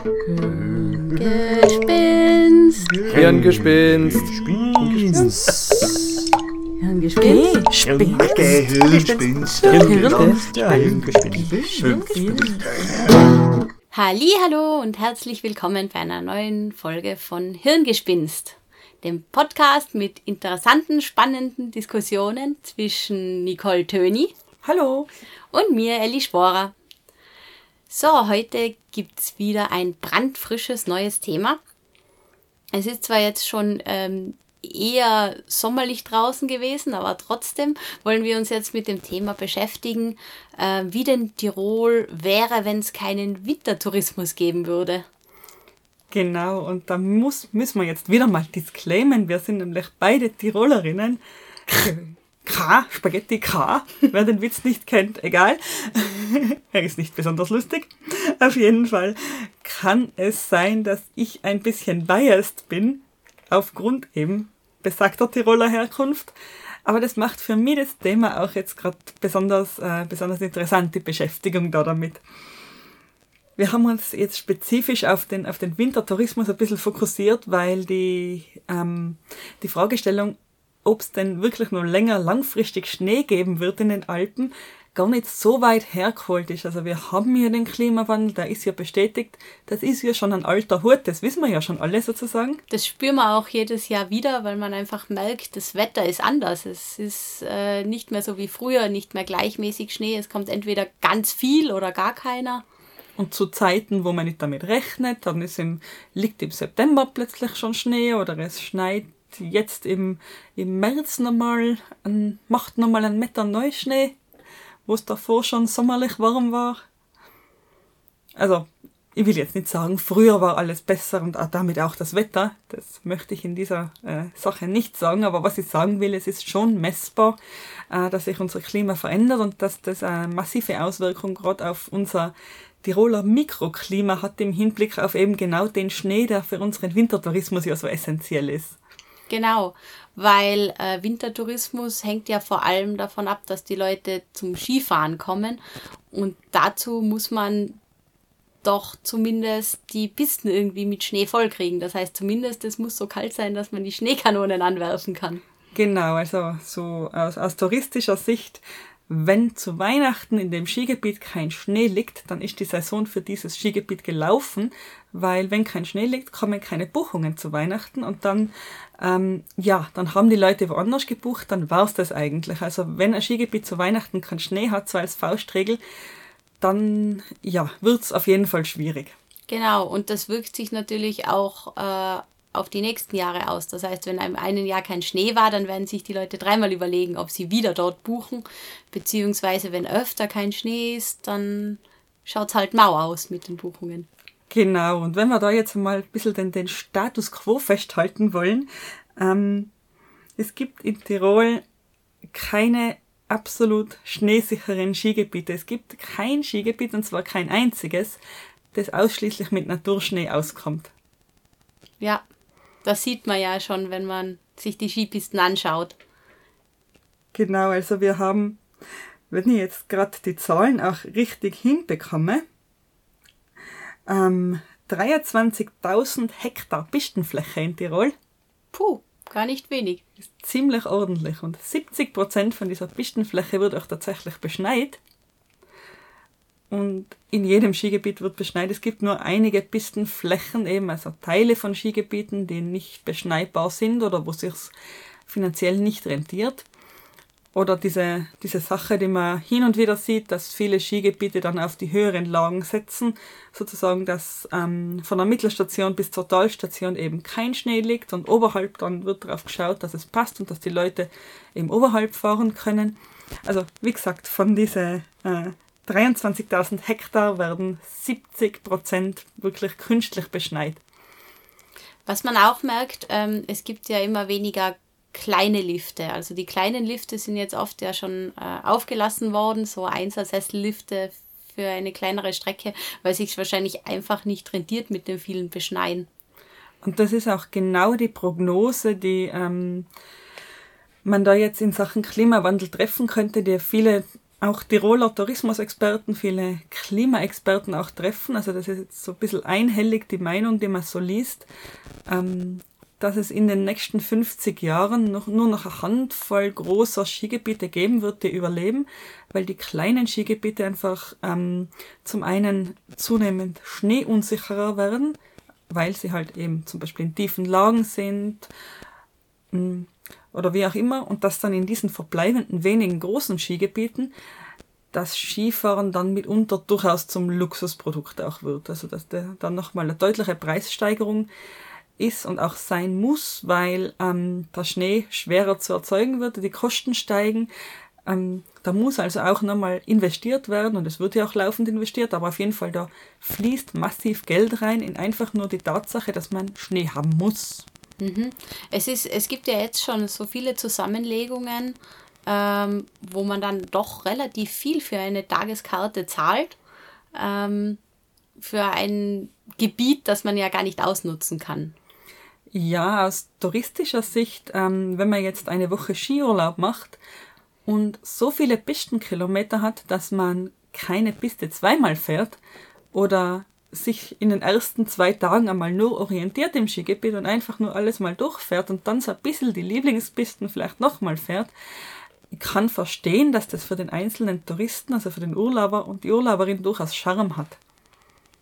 Gespinst. Hirngespinst. Hirngespinst. Halli, hallo und herzlich willkommen bei einer neuen Folge von Hirngespinst, dem Podcast mit interessanten, spannenden Diskussionen zwischen Nicole Töni. Hallo. Und mir, Elli Sporer. So, heute gibt es wieder ein brandfrisches neues Thema. Es ist zwar jetzt schon ähm, eher sommerlich draußen gewesen, aber trotzdem wollen wir uns jetzt mit dem Thema beschäftigen, äh, wie denn Tirol wäre, wenn es keinen Wintertourismus geben würde. Genau, und da muss, müssen wir jetzt wieder mal disclaimen. Wir sind nämlich beide Tirolerinnen. K, Spaghetti K. Wer den Witz nicht kennt, egal. er ist nicht besonders lustig. Auf jeden Fall kann es sein, dass ich ein bisschen biased bin, aufgrund eben besagter Tiroler Herkunft. Aber das macht für mich das Thema auch jetzt gerade besonders, äh, besonders interessant, die Beschäftigung da damit. Wir haben uns jetzt spezifisch auf den, auf den Wintertourismus ein bisschen fokussiert, weil die, ähm, die Fragestellung ob es denn wirklich noch länger langfristig Schnee geben wird in den Alpen, gar nicht so weit hergeholt ist. Also wir haben hier den Klimawandel, der ist ja bestätigt. Das ist ja schon ein alter Hut, das wissen wir ja schon alle sozusagen. Das spüren wir auch jedes Jahr wieder, weil man einfach merkt, das Wetter ist anders. Es ist äh, nicht mehr so wie früher, nicht mehr gleichmäßig Schnee. Es kommt entweder ganz viel oder gar keiner. Und zu Zeiten, wo man nicht damit rechnet, dann ist im, liegt im September plötzlich schon Schnee oder es schneit jetzt im, im März nochmal, macht nochmal einen Meter Neuschnee, wo es davor schon sommerlich warm war. Also, ich will jetzt nicht sagen, früher war alles besser und damit auch das Wetter. Das möchte ich in dieser äh, Sache nicht sagen. Aber was ich sagen will, es ist schon messbar, äh, dass sich unser Klima verändert und dass das eine massive Auswirkung gerade auf unser Tiroler Mikroklima hat im Hinblick auf eben genau den Schnee, der für unseren Wintertourismus ja so essentiell ist. Genau, weil äh, Wintertourismus hängt ja vor allem davon ab, dass die Leute zum Skifahren kommen und dazu muss man doch zumindest die Pisten irgendwie mit Schnee vollkriegen. Das heißt zumindest, es muss so kalt sein, dass man die Schneekanonen anwerfen kann. Genau, also so aus, aus touristischer Sicht wenn zu Weihnachten in dem Skigebiet kein Schnee liegt, dann ist die Saison für dieses Skigebiet gelaufen, weil wenn kein Schnee liegt, kommen keine Buchungen zu Weihnachten und dann, ähm, ja, dann haben die Leute woanders gebucht, dann war's das eigentlich. Also wenn ein Skigebiet zu Weihnachten keinen Schnee hat, so als Faustregel, dann, ja, wird's auf jeden Fall schwierig. Genau, und das wirkt sich natürlich auch äh, auf die nächsten Jahre aus. Das heißt, wenn einem einen Jahr kein Schnee war, dann werden sich die Leute dreimal überlegen, ob sie wieder dort buchen. Beziehungsweise, wenn öfter kein Schnee ist, dann schaut es halt mau aus mit den Buchungen. Genau, und wenn wir da jetzt mal ein bisschen den, den Status quo festhalten wollen, ähm, es gibt in Tirol keine absolut schneesicheren Skigebiete. Es gibt kein Skigebiet, und zwar kein einziges, das ausschließlich mit Naturschnee auskommt. Ja, das sieht man ja schon, wenn man sich die Skipisten anschaut. Genau, also wir haben, wenn ich jetzt gerade die Zahlen auch richtig hinbekomme, ähm, 23.000 Hektar Pistenfläche in Tirol. Puh, gar nicht wenig. Ist ziemlich ordentlich und 70 Prozent von dieser Pistenfläche wird auch tatsächlich beschneit. Und in jedem Skigebiet wird beschneit. Es gibt nur einige Pistenflächen, eben also Teile von Skigebieten, die nicht beschneidbar sind oder wo sich finanziell nicht rentiert. Oder diese, diese Sache, die man hin und wieder sieht, dass viele Skigebiete dann auf die höheren Lagen setzen, sozusagen, dass ähm, von der Mittelstation bis zur Talstation eben kein Schnee liegt und oberhalb dann wird darauf geschaut, dass es passt und dass die Leute eben oberhalb fahren können. Also wie gesagt, von diesen äh, 23.000 Hektar werden 70 Prozent wirklich künstlich beschneit. Was man auch merkt, ähm, es gibt ja immer weniger kleine Lifte. Also die kleinen Lifte sind jetzt oft ja schon äh, aufgelassen worden, so Einsersessellifte für eine kleinere Strecke, weil sich wahrscheinlich einfach nicht rentiert mit dem vielen Beschneien. Und das ist auch genau die Prognose, die ähm, man da jetzt in Sachen Klimawandel treffen könnte, die viele auch Tiroler Tourismusexperten, viele Klimaexperten auch treffen. Also das ist jetzt so ein bisschen einhellig die Meinung, die man so liest, ähm, dass es in den nächsten 50 Jahren noch, nur noch eine Handvoll großer Skigebiete geben wird, die überleben, weil die kleinen Skigebiete einfach ähm, zum einen zunehmend schneeunsicherer werden, weil sie halt eben zum Beispiel in tiefen Lagen sind mm, oder wie auch immer, und dass dann in diesen verbleibenden wenigen großen Skigebieten das Skifahren dann mitunter durchaus zum Luxusprodukt auch wird. Also dass der dann nochmal eine deutliche Preissteigerung ist und auch sein muss, weil ähm, der Schnee schwerer zu erzeugen wird, die Kosten steigen. Ähm, da muss also auch nochmal investiert werden und es wird ja auch laufend investiert, aber auf jeden Fall da fließt massiv Geld rein in einfach nur die Tatsache, dass man Schnee haben muss. Mhm. Es, ist, es gibt ja jetzt schon so viele Zusammenlegungen, ähm, wo man dann doch relativ viel für eine Tageskarte zahlt. Ähm, für ein Gebiet, das man ja gar nicht ausnutzen kann. Ja, aus touristischer Sicht, ähm, wenn man jetzt eine Woche Skiurlaub macht und so viele Pistenkilometer hat, dass man keine Piste zweimal fährt oder sich in den ersten zwei Tagen einmal nur orientiert im Skigebiet und einfach nur alles mal durchfährt und dann so ein bisschen die Lieblingspisten vielleicht nochmal fährt, ich kann verstehen, dass das für den einzelnen Touristen, also für den Urlauber und die Urlauberin durchaus Charme hat.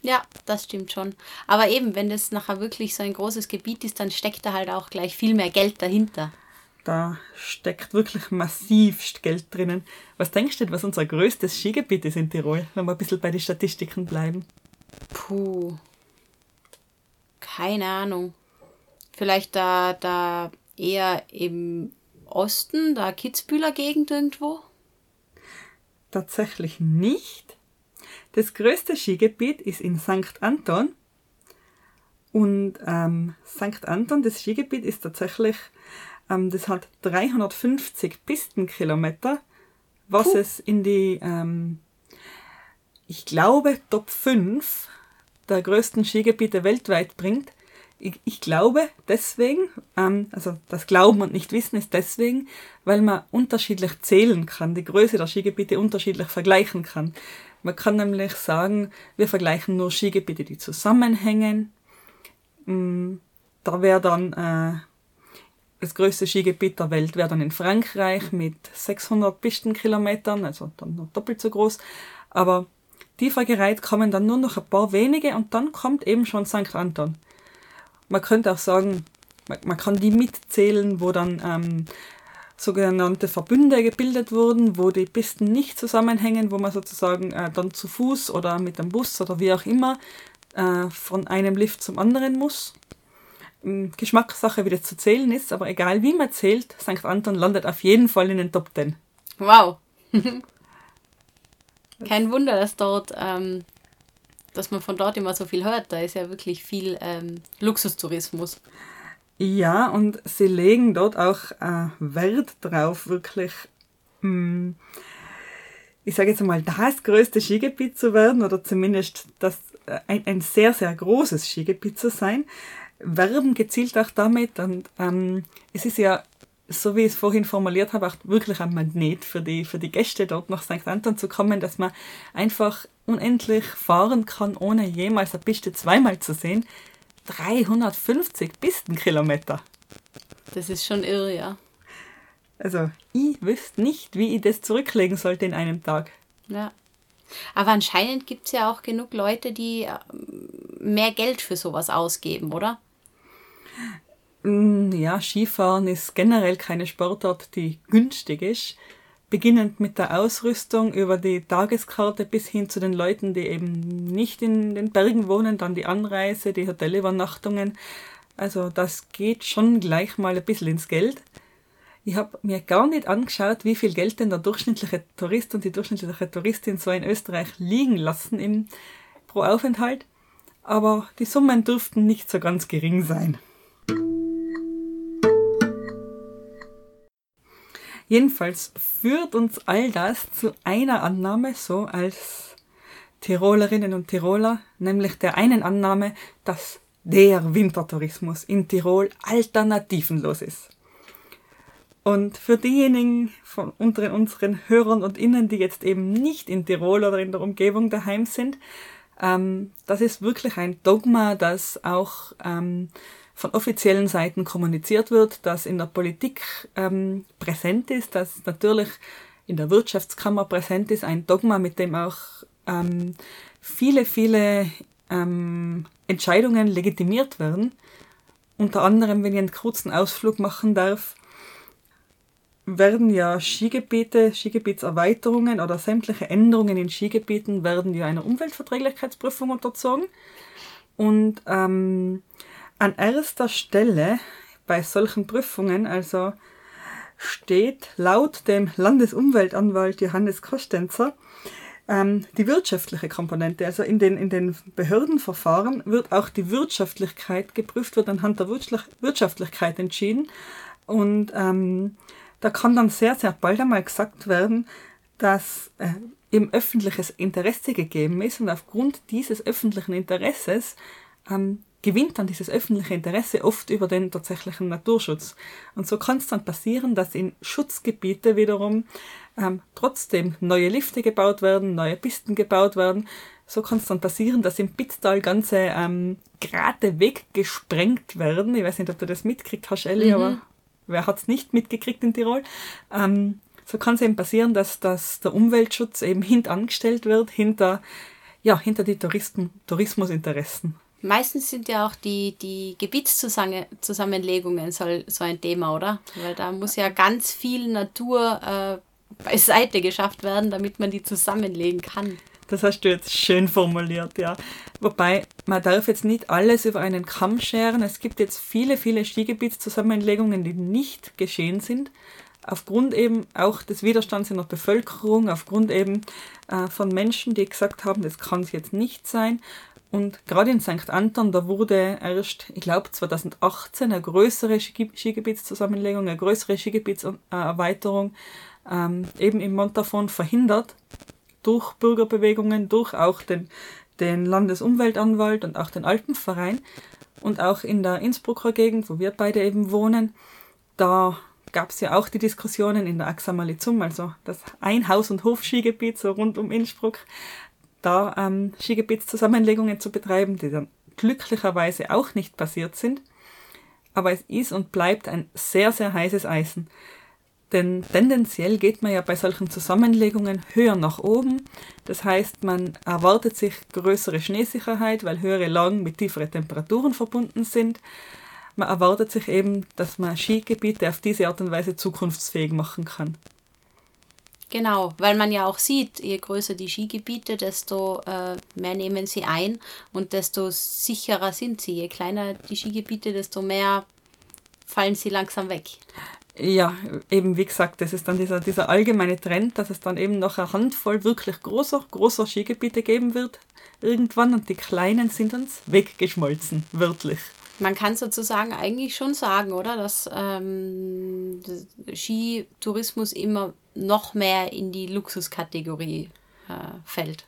Ja, das stimmt schon. Aber eben, wenn das nachher wirklich so ein großes Gebiet ist, dann steckt da halt auch gleich viel mehr Geld dahinter. Da steckt wirklich massiv Geld drinnen. Was denkst du, was unser größtes Skigebiet ist in Tirol, wenn wir ein bisschen bei den Statistiken bleiben? Puh. Keine Ahnung. Vielleicht da, da eher im Osten, da Kitzbühler Gegend irgendwo? Tatsächlich nicht. Das größte Skigebiet ist in St. Anton. Und ähm, St. Anton, das Skigebiet ist tatsächlich, ähm, das hat 350 Pistenkilometer, was Puh. es in die, ähm, ich glaube, Top 5 der größten Skigebiete weltweit bringt. Ich, ich glaube deswegen, ähm, also das Glauben und nicht Wissen ist deswegen, weil man unterschiedlich zählen kann, die Größe der Skigebiete unterschiedlich vergleichen kann. Man kann nämlich sagen, wir vergleichen nur Skigebiete, die zusammenhängen. Mm, da wäre dann äh, das größte Skigebiet der Welt wäre dann in Frankreich mit 600 Pistenkilometern, also dann noch doppelt so groß. Aber tiefergereiht kommen dann nur noch ein paar wenige und dann kommt eben schon St. Anton. Man könnte auch sagen, man, man kann die mitzählen, wo dann ähm, sogenannte Verbünde gebildet wurden, wo die Pisten nicht zusammenhängen, wo man sozusagen äh, dann zu Fuß oder mit dem Bus oder wie auch immer äh, von einem Lift zum anderen muss. Ähm, Geschmackssache, wie das zu zählen ist, aber egal wie man zählt, St. Anton landet auf jeden Fall in den Top 10. Wow. Kein Wunder, dass dort, ähm, dass man von dort immer so viel hört. Da ist ja wirklich viel ähm, Luxustourismus. Ja, und sie legen dort auch äh, Wert drauf, wirklich, mh, hm, ich sage jetzt mal, das größte Skigebiet zu werden oder zumindest das, äh, ein, ein sehr, sehr großes Skigebiet zu sein. Werben gezielt auch damit und ähm, es ist ja, so wie ich es vorhin formuliert habe, auch wirklich ein Magnet für die, für die Gäste dort nach St. Anton zu kommen, dass man einfach unendlich fahren kann, ohne jemals eine Piste zweimal zu sehen. 350 Pistenkilometer. Das ist schon irre, ja. Also, ich wüsste nicht, wie ich das zurücklegen sollte in einem Tag. Ja. Aber anscheinend gibt es ja auch genug Leute, die äh, mehr Geld für sowas ausgeben, oder? Mm, ja, Skifahren ist generell keine Sportart, die günstig ist beginnend mit der Ausrüstung über die Tageskarte bis hin zu den Leuten, die eben nicht in den Bergen wohnen, dann die Anreise, die Hotelübernachtungen. Also das geht schon gleich mal ein bisschen ins Geld. Ich habe mir gar nicht angeschaut, wie viel Geld denn der durchschnittliche Tourist und die durchschnittliche Touristin so in Österreich liegen lassen im, pro Aufenthalt. Aber die Summen dürften nicht so ganz gering sein. Jedenfalls führt uns all das zu einer Annahme, so als Tirolerinnen und Tiroler, nämlich der einen Annahme, dass der Wintertourismus in Tirol alternativenlos ist. Und für diejenigen von unter unseren Hörern und Innen, die jetzt eben nicht in Tirol oder in der Umgebung daheim sind, ähm, das ist wirklich ein Dogma, das auch ähm, von offiziellen Seiten kommuniziert wird, das in der Politik ähm, präsent ist, das natürlich in der Wirtschaftskammer präsent ist, ein Dogma, mit dem auch ähm, viele, viele ähm, Entscheidungen legitimiert werden. Unter anderem, wenn ich einen kurzen Ausflug machen darf, werden ja Skigebiete, Skigebietserweiterungen oder sämtliche Änderungen in Skigebieten werden ja einer Umweltverträglichkeitsprüfung unterzogen. Und ähm, an erster Stelle bei solchen Prüfungen, also steht laut dem Landesumweltanwalt Johannes Kostenzer, ähm, die wirtschaftliche Komponente. Also in den, in den Behördenverfahren wird auch die Wirtschaftlichkeit geprüft, wird anhand der Wirtschaftlichkeit entschieden. Und ähm, da kann dann sehr, sehr bald einmal gesagt werden, dass äh, eben öffentliches Interesse gegeben ist und aufgrund dieses öffentlichen Interesses ähm, gewinnt dann dieses öffentliche Interesse oft über den tatsächlichen Naturschutz. Und so kann es dann passieren, dass in Schutzgebiete wiederum ähm, trotzdem neue Lifte gebaut werden, neue Pisten gebaut werden. So kann es dann passieren, dass im Pitztal ganze ähm, Grate weggesprengt werden. Ich weiß nicht, ob du das mitkriegt hast, Ellie, mhm. aber wer hat es nicht mitgekriegt in Tirol? Ähm, so kann es eben passieren, dass, dass der Umweltschutz eben hintangestellt wird, hinter, ja, hinter die Touristen, Tourismusinteressen. Meistens sind ja auch die, die Gebietszusammenlegungen so, so ein Thema, oder? Weil da muss ja ganz viel Natur äh, beiseite geschafft werden, damit man die zusammenlegen kann. Das hast du jetzt schön formuliert, ja. Wobei, man darf jetzt nicht alles über einen Kamm scheren. Es gibt jetzt viele, viele Skigebietszusammenlegungen, die nicht geschehen sind. Aufgrund eben auch des Widerstands in der Bevölkerung, aufgrund eben äh, von Menschen, die gesagt haben, das kann es jetzt nicht sein. Und gerade in St. Anton, da wurde erst, ich glaube 2018, eine größere Skigebietszusammenlegung, eine größere Skigebietserweiterung ähm, eben im Montafon verhindert durch Bürgerbewegungen, durch auch den, den Landesumweltanwalt und auch den Alpenverein und auch in der Innsbrucker Gegend, wo wir beide eben wohnen, da gab es ja auch die Diskussionen in der Axamalizum, also das Ein-Haus- und Hof-Skigebiet so rund um Innsbruck, da ähm, Skigebietszusammenlegungen zu betreiben, die dann glücklicherweise auch nicht passiert sind. Aber es ist und bleibt ein sehr, sehr heißes Eisen. Denn tendenziell geht man ja bei solchen Zusammenlegungen höher nach oben. Das heißt, man erwartet sich größere Schneesicherheit, weil höhere Lagen mit tieferen Temperaturen verbunden sind. Man erwartet sich eben, dass man Skigebiete auf diese Art und Weise zukunftsfähig machen kann. Genau, weil man ja auch sieht, je größer die Skigebiete, desto äh, mehr nehmen sie ein und desto sicherer sind sie. Je kleiner die Skigebiete, desto mehr fallen sie langsam weg. Ja, eben wie gesagt, das ist dann dieser, dieser allgemeine Trend, dass es dann eben noch eine Handvoll wirklich großer, großer Skigebiete geben wird irgendwann und die kleinen sind uns weggeschmolzen, wörtlich. Man kann sozusagen eigentlich schon sagen, oder, dass ähm, Skitourismus immer noch mehr in die Luxuskategorie äh, fällt.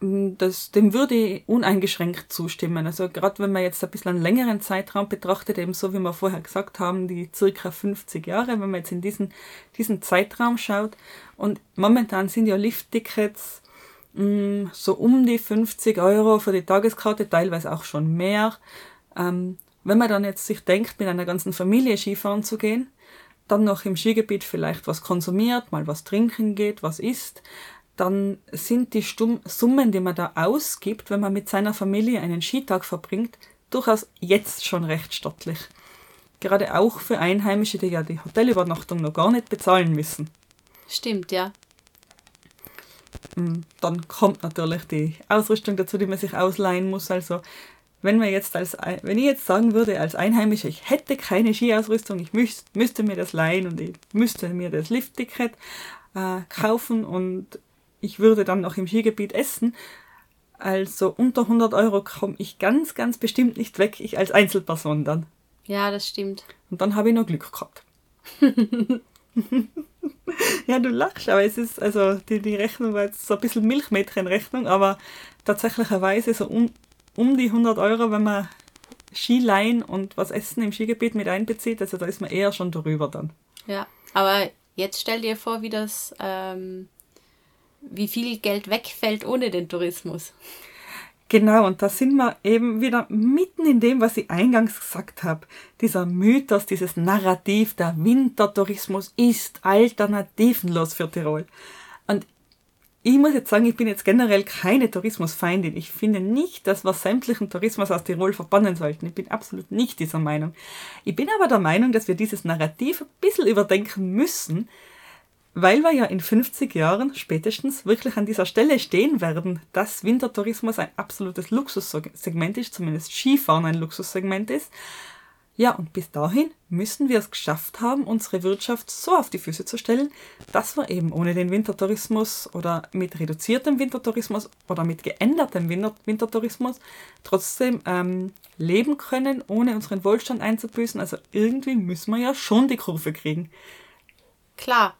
Mm, das, dem würde ich uneingeschränkt zustimmen. Also gerade wenn man jetzt ein bisschen einen längeren Zeitraum betrachtet, eben so wie wir vorher gesagt haben, die circa 50 Jahre, wenn man jetzt in diesen, diesen Zeitraum schaut. Und momentan sind ja Lifttickets mh, mm, so um die 50 Euro für die Tageskarte, teilweise auch schon mehr. Ähm, wenn man dann jetzt sich denkt, mit einer ganzen Familie Skifahren zu gehen, dann noch im Skigebiet vielleicht was konsumiert, mal was trinken geht, was isst, dann sind die Summen, die man da ausgibt, wenn man mit seiner Familie einen Skitag verbringt, durchaus jetzt schon recht stattlich. Gerade auch für Einheimische, die ja die Hotelübernachtung noch gar nicht bezahlen müssen. Stimmt, ja. Mm, dann kommt natürlich die Ausrüstung dazu, die man sich ausleihen muss. Also wenn man jetzt als wenn ich jetzt sagen würde als Einheimischer, ich hätte keine Skiausrüstung, ich müsste, müsste mir das leihen und ich müsste mir das Liftticket äh, kaufen und ich würde dann noch im Skigebiet essen. Also unter 100 Euro komme ich ganz, ganz bestimmt nicht weg, ich als Einzelperson dann. Ja, das stimmt. Und dann habe ich noch Glück gehabt. ja, du lachst, aber es ist, also die, die Rechnung war jetzt so ein bisschen Milchmädchenrechnung, aber tatsächlicherweise so um, um die 100 Euro, wenn man Skileihen und was Essen im Skigebiet mit einbezieht, also da ist man eher schon drüber dann. Ja, Aber jetzt stell dir vor, wie das, ähm, wie viel Geld wegfällt ohne den Tourismus. Genau, und da sind wir eben wieder mitten in dem, was ich eingangs gesagt habe. Dieser Mythos, dieses Narrativ, der Wintertourismus ist alternativenlos für Tirol. Und ich muss jetzt sagen, ich bin jetzt generell keine Tourismusfeindin. Ich finde nicht, dass wir sämtlichen Tourismus aus Tirol verbannen sollten. Ich bin absolut nicht dieser Meinung. Ich bin aber der Meinung, dass wir dieses Narrativ ein bisschen überdenken müssen, weil wir ja in 50 Jahren spätestens wirklich an dieser Stelle stehen werden, dass Wintertourismus ein absolutes Luxussegment ist, zumindest Skifahren ein Luxussegment ist. Ja, und bis dahin müssen wir es geschafft haben, unsere Wirtschaft so auf die Füße zu stellen, dass wir eben ohne den Wintertourismus oder mit reduziertem Wintertourismus oder mit geändertem Wintertourismus trotzdem ähm, leben können, ohne unseren Wohlstand einzubüßen. Also irgendwie müssen wir ja schon die Kurve kriegen. Klar,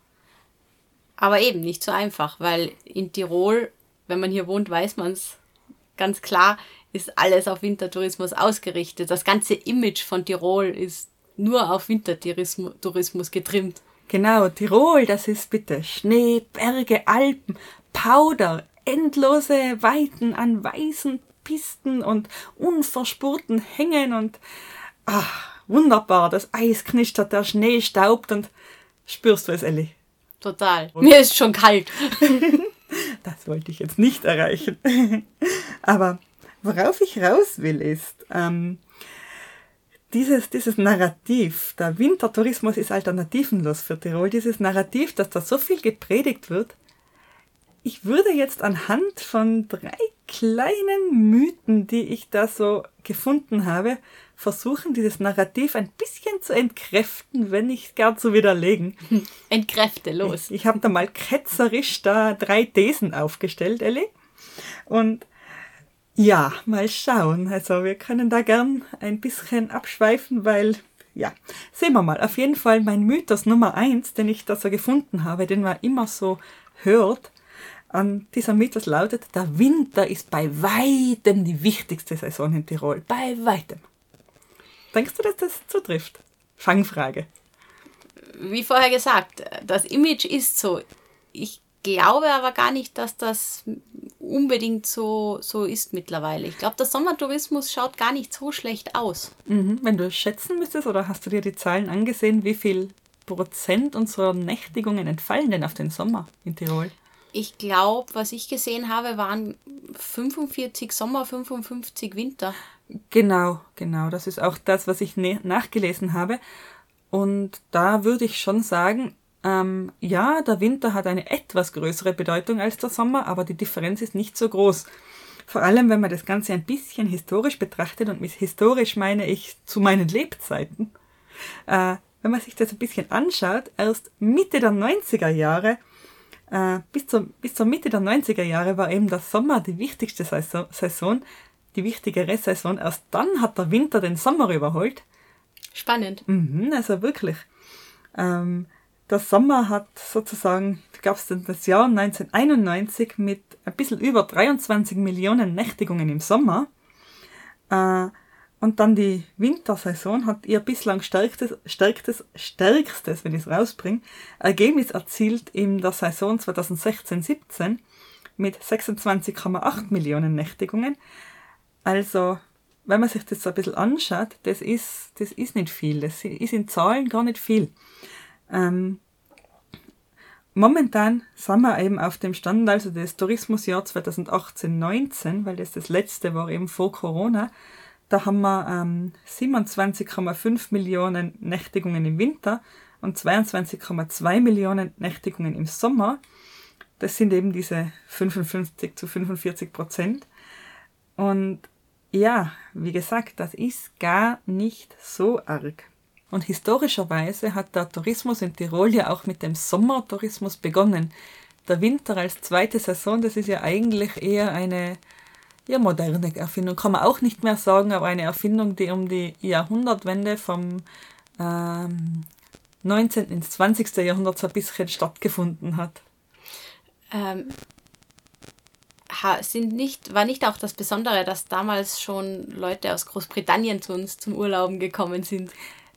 aber eben nicht so einfach, weil in Tirol, wenn man hier wohnt, weiß man es ganz klar, ist alles auf Wintertourismus ausgerichtet. Das ganze Image von Tirol ist nur auf Wintertourismus getrimmt. Genau, Tirol, das ist bitte Schnee, Berge, Alpen, Powder, endlose Weiten an weißen Pisten und unverspurten Hängen und ach, wunderbar, das Eis knistert, der Schnee staubt und spürst du es, Elli? Total. Mir ist schon kalt. das wollte ich jetzt nicht erreichen. Aber worauf ich raus will, ist, ähm, dieses, dieses Narrativ, der Wintertourismus ist alternativenlos für Tirol, dieses Narrativ, dass da so viel gepredigt wird, ich würde jetzt anhand von drei kleinen Mythen, die ich da so gefunden habe, versuchen, dieses Narrativ ein bisschen zu entkräften, wenn nicht gar zu widerlegen. Entkräfte, los. Ich, ich habe da mal ketzerisch da drei Thesen aufgestellt, Elli. Und ja, mal schauen. Also wir können da gern ein bisschen abschweifen, weil ja, sehen wir mal. Auf jeden Fall mein Mythos Nummer eins, den ich da so gefunden habe, den man immer so hört. An dieser Mythos lautet, der Winter ist bei weitem die wichtigste Saison in Tirol. Bei weitem. Denkst du, dass das zutrifft? Fangfrage. Wie vorher gesagt, das Image ist so. Ich glaube aber gar nicht, dass das unbedingt so, so ist mittlerweile. Ich glaube, der Sommertourismus schaut gar nicht so schlecht aus. Mhm. Wenn du schätzen müsstest, oder hast du dir die Zahlen angesehen, wie viel Prozent unserer Nächtigungen entfallen denn auf den Sommer in Tirol? Ich glaube, was ich gesehen habe, waren 45 Sommer, 55 Winter. Genau, genau. Das ist auch das, was ich nachgelesen habe. Und da würde ich schon sagen, ähm, ja, der Winter hat eine etwas größere Bedeutung als der Sommer, aber die Differenz ist nicht so groß. Vor allem, wenn man das Ganze ein bisschen historisch betrachtet, und mit historisch meine ich zu meinen Lebzeiten. Äh, wenn man sich das ein bisschen anschaut, erst Mitte der 90er Jahre, äh, bis, zur, bis zur Mitte der 90er Jahre war eben der Sommer die wichtigste Saison, die wichtigere Saison. Erst dann hat der Winter den Sommer überholt. Spannend. Mhm, also wirklich. Ähm, der Sommer hat sozusagen, gab es das Jahr 1991 mit ein bisschen über 23 Millionen Nächtigungen im Sommer. Äh, und dann die Wintersaison hat ihr bislang stärkstes, stärkstes, stärkstes wenn ich es rausbringe, Ergebnis erzielt in der Saison 2016-17 mit 26,8 Millionen Nächtigungen. Also, wenn man sich das so ein bisschen anschaut, das ist, das ist nicht viel. Das ist in Zahlen gar nicht viel. Ähm, momentan sind wir eben auf dem Stand, also das Tourismusjahr 2018-19, weil das das letzte war eben vor Corona. Da haben wir ähm, 27,5 Millionen Nächtigungen im Winter und 22,2 Millionen Nächtigungen im Sommer. Das sind eben diese 55 zu 45 Prozent. Und ja, wie gesagt, das ist gar nicht so arg. Und historischerweise hat der Tourismus in Tirol ja auch mit dem Sommertourismus begonnen. Der Winter als zweite Saison, das ist ja eigentlich eher eine ja, moderne Erfindung. Kann man auch nicht mehr sagen, aber eine Erfindung, die um die Jahrhundertwende vom ähm, 19. ins 20. Jahrhundert so ein bisschen stattgefunden hat. Ähm, sind nicht, war nicht auch das Besondere, dass damals schon Leute aus Großbritannien zu uns zum Urlauben gekommen sind?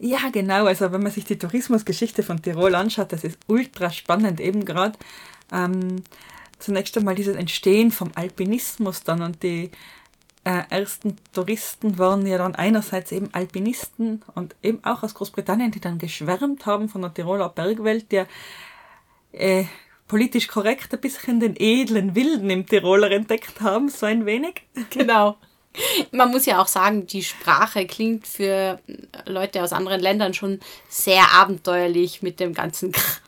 Ja, genau. Also wenn man sich die Tourismusgeschichte von Tirol anschaut, das ist ultra spannend eben gerade. Ähm, zunächst einmal dieses Entstehen vom Alpinismus dann und die äh, ersten Touristen waren ja dann einerseits eben Alpinisten und eben auch aus Großbritannien, die dann geschwärmt haben von der Tiroler Bergwelt, der äh, politisch korrekt ein bisschen den edlen Wilden im Tiroler entdeckt haben, so ein wenig. Genau. Man muss ja auch sagen, die Sprache klingt für Leute aus anderen Ländern schon sehr abenteuerlich mit dem ganzen Krr.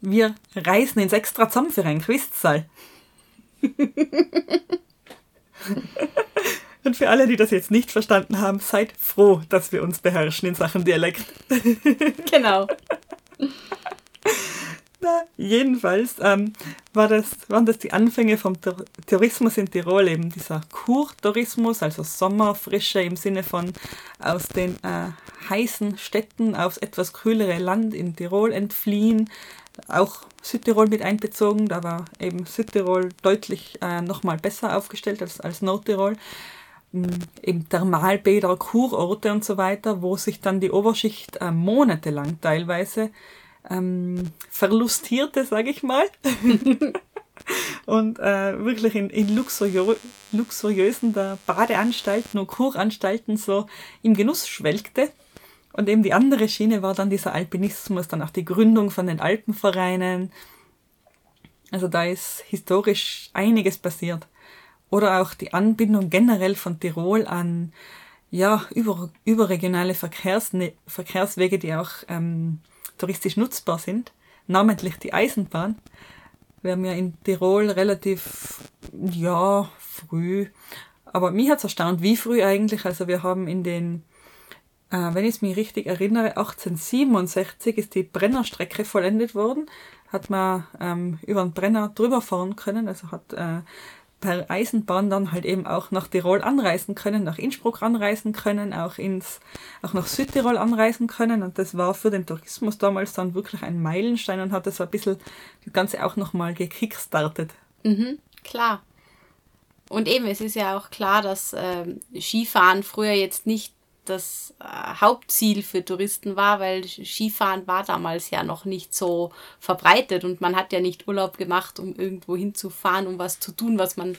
Wir reisen ins extra zusammen für ein Quizsaal. Und für alle, die das jetzt nicht verstanden haben, seid froh, dass wir uns beherrschen in Sachen Dialekt. Genau. Na, jedenfalls ähm, war das, waren das die Anfänge vom Tourismus in Tirol, eben dieser Kurtourismus, also Sommerfrische im Sinne von aus den äh, heißen Städten aufs etwas kühlere Land in Tirol entfliehen. Auch Südtirol mit einbezogen, da war eben Südtirol deutlich äh, nochmal besser aufgestellt als, als Nordtirol. Eben Thermalbäder, Kurorte und so weiter, wo sich dann die Oberschicht äh, monatelang teilweise ähm, verlustierte, sage ich mal. und äh, wirklich in, in luxuriö luxuriösen der Badeanstalten und Kuranstalten so im Genuss schwelgte. Und eben die andere Schiene war dann dieser Alpinismus, dann auch die Gründung von den Alpenvereinen. Also da ist historisch einiges passiert. Oder auch die Anbindung generell von Tirol an ja, über, überregionale Verkehrsne Verkehrswege, die auch ähm, touristisch nutzbar sind, namentlich die Eisenbahn. Wir haben ja in Tirol relativ, ja, früh, aber mich hat es erstaunt, wie früh eigentlich. Also wir haben in den, äh, wenn ich mich richtig erinnere, 1867 ist die Brennerstrecke vollendet worden. Hat man ähm, über den Brenner drüber fahren können, also hat äh, per Eisenbahn dann halt eben auch nach Tirol anreisen können, nach Innsbruck anreisen können, auch ins, auch nach Südtirol anreisen können. Und das war für den Tourismus damals dann wirklich ein Meilenstein und hat das ein bisschen das Ganze auch nochmal gekickstartet. Mhm, klar. Und eben, es ist ja auch klar, dass ähm, Skifahren früher jetzt nicht das äh, Hauptziel für Touristen war, weil Skifahren war damals ja noch nicht so verbreitet und man hat ja nicht Urlaub gemacht, um irgendwo hinzufahren, um was zu tun, was man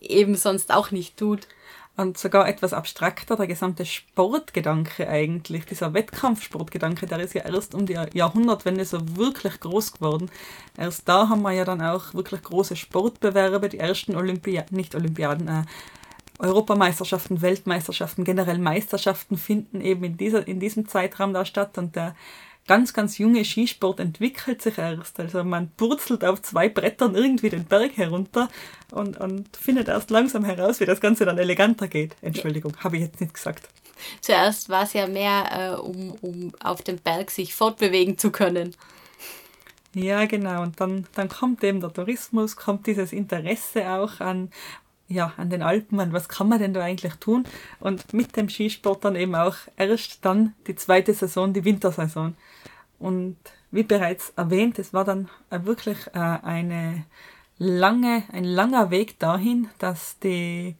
eben sonst auch nicht tut. Und sogar etwas abstrakter, der gesamte Sportgedanke eigentlich, dieser Wettkampfsportgedanke, der ist ja erst um die Jahrhundertwende so wirklich groß geworden. Erst da haben wir ja dann auch wirklich große Sportbewerbe, die ersten Olympiaden, nicht Olympiaden, äh, Europameisterschaften, Weltmeisterschaften, generell Meisterschaften finden eben in, dieser, in diesem Zeitraum da statt und der ganz, ganz junge Skisport entwickelt sich erst. Also man purzelt auf zwei Brettern irgendwie den Berg herunter und, und findet erst langsam heraus, wie das Ganze dann eleganter geht. Entschuldigung, habe ich jetzt nicht gesagt. Zuerst war es ja mehr, äh, um, um auf dem Berg sich fortbewegen zu können. Ja, genau. Und dann, dann kommt eben der Tourismus, kommt dieses Interesse auch an, ja, an den Alpen, an was kann man denn da eigentlich tun? Und mit dem Skisport dann eben auch erst dann die zweite Saison, die Wintersaison. Und wie bereits erwähnt, es war dann wirklich äh, eine lange, ein langer Weg dahin, dass die,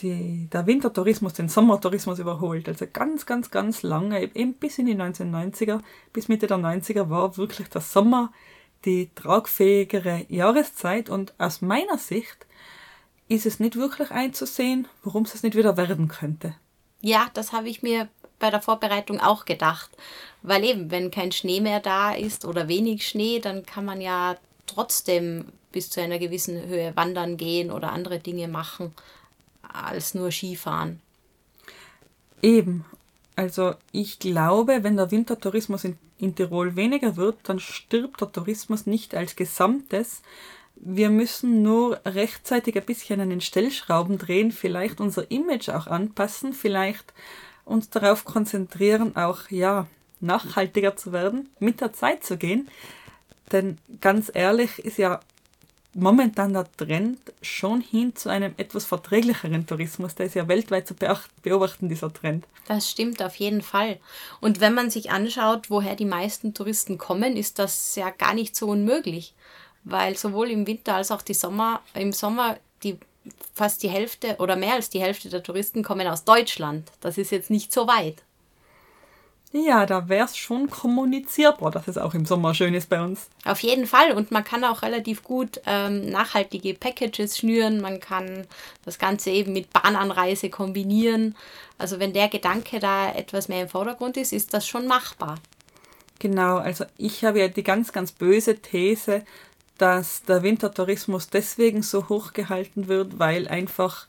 die, der Wintertourismus den Sommertourismus überholt. Also ganz, ganz, ganz lange, eben bis in die 1990er, bis Mitte der 90er war wirklich der Sommer die tragfähigere Jahreszeit und aus meiner Sicht ist es nicht wirklich einzusehen, warum es nicht wieder werden könnte. Ja, das habe ich mir bei der Vorbereitung auch gedacht. Weil eben, wenn kein Schnee mehr da ist oder wenig Schnee, dann kann man ja trotzdem bis zu einer gewissen Höhe wandern gehen oder andere Dinge machen als nur Skifahren. Eben. Also ich glaube, wenn der Wintertourismus in, in Tirol weniger wird, dann stirbt der Tourismus nicht als Gesamtes, wir müssen nur rechtzeitig ein bisschen an den Stellschrauben drehen, vielleicht unser Image auch anpassen, vielleicht uns darauf konzentrieren, auch ja, nachhaltiger zu werden, mit der Zeit zu gehen. Denn ganz ehrlich ist ja momentan der Trend schon hin zu einem etwas verträglicheren Tourismus. Der ist ja weltweit zu beobachten, dieser Trend. Das stimmt auf jeden Fall. Und wenn man sich anschaut, woher die meisten Touristen kommen, ist das ja gar nicht so unmöglich weil sowohl im Winter als auch die Sommer, im Sommer die fast die Hälfte oder mehr als die Hälfte der Touristen kommen aus Deutschland. Das ist jetzt nicht so weit. Ja, da wäre es schon kommunizierbar, dass es auch im Sommer schön ist bei uns. Auf jeden Fall. Und man kann auch relativ gut ähm, nachhaltige Packages schnüren. Man kann das Ganze eben mit Bahnanreise kombinieren. Also wenn der Gedanke da etwas mehr im Vordergrund ist, ist das schon machbar. Genau, also ich habe ja die ganz, ganz böse These, dass der Wintertourismus deswegen so hoch gehalten wird, weil einfach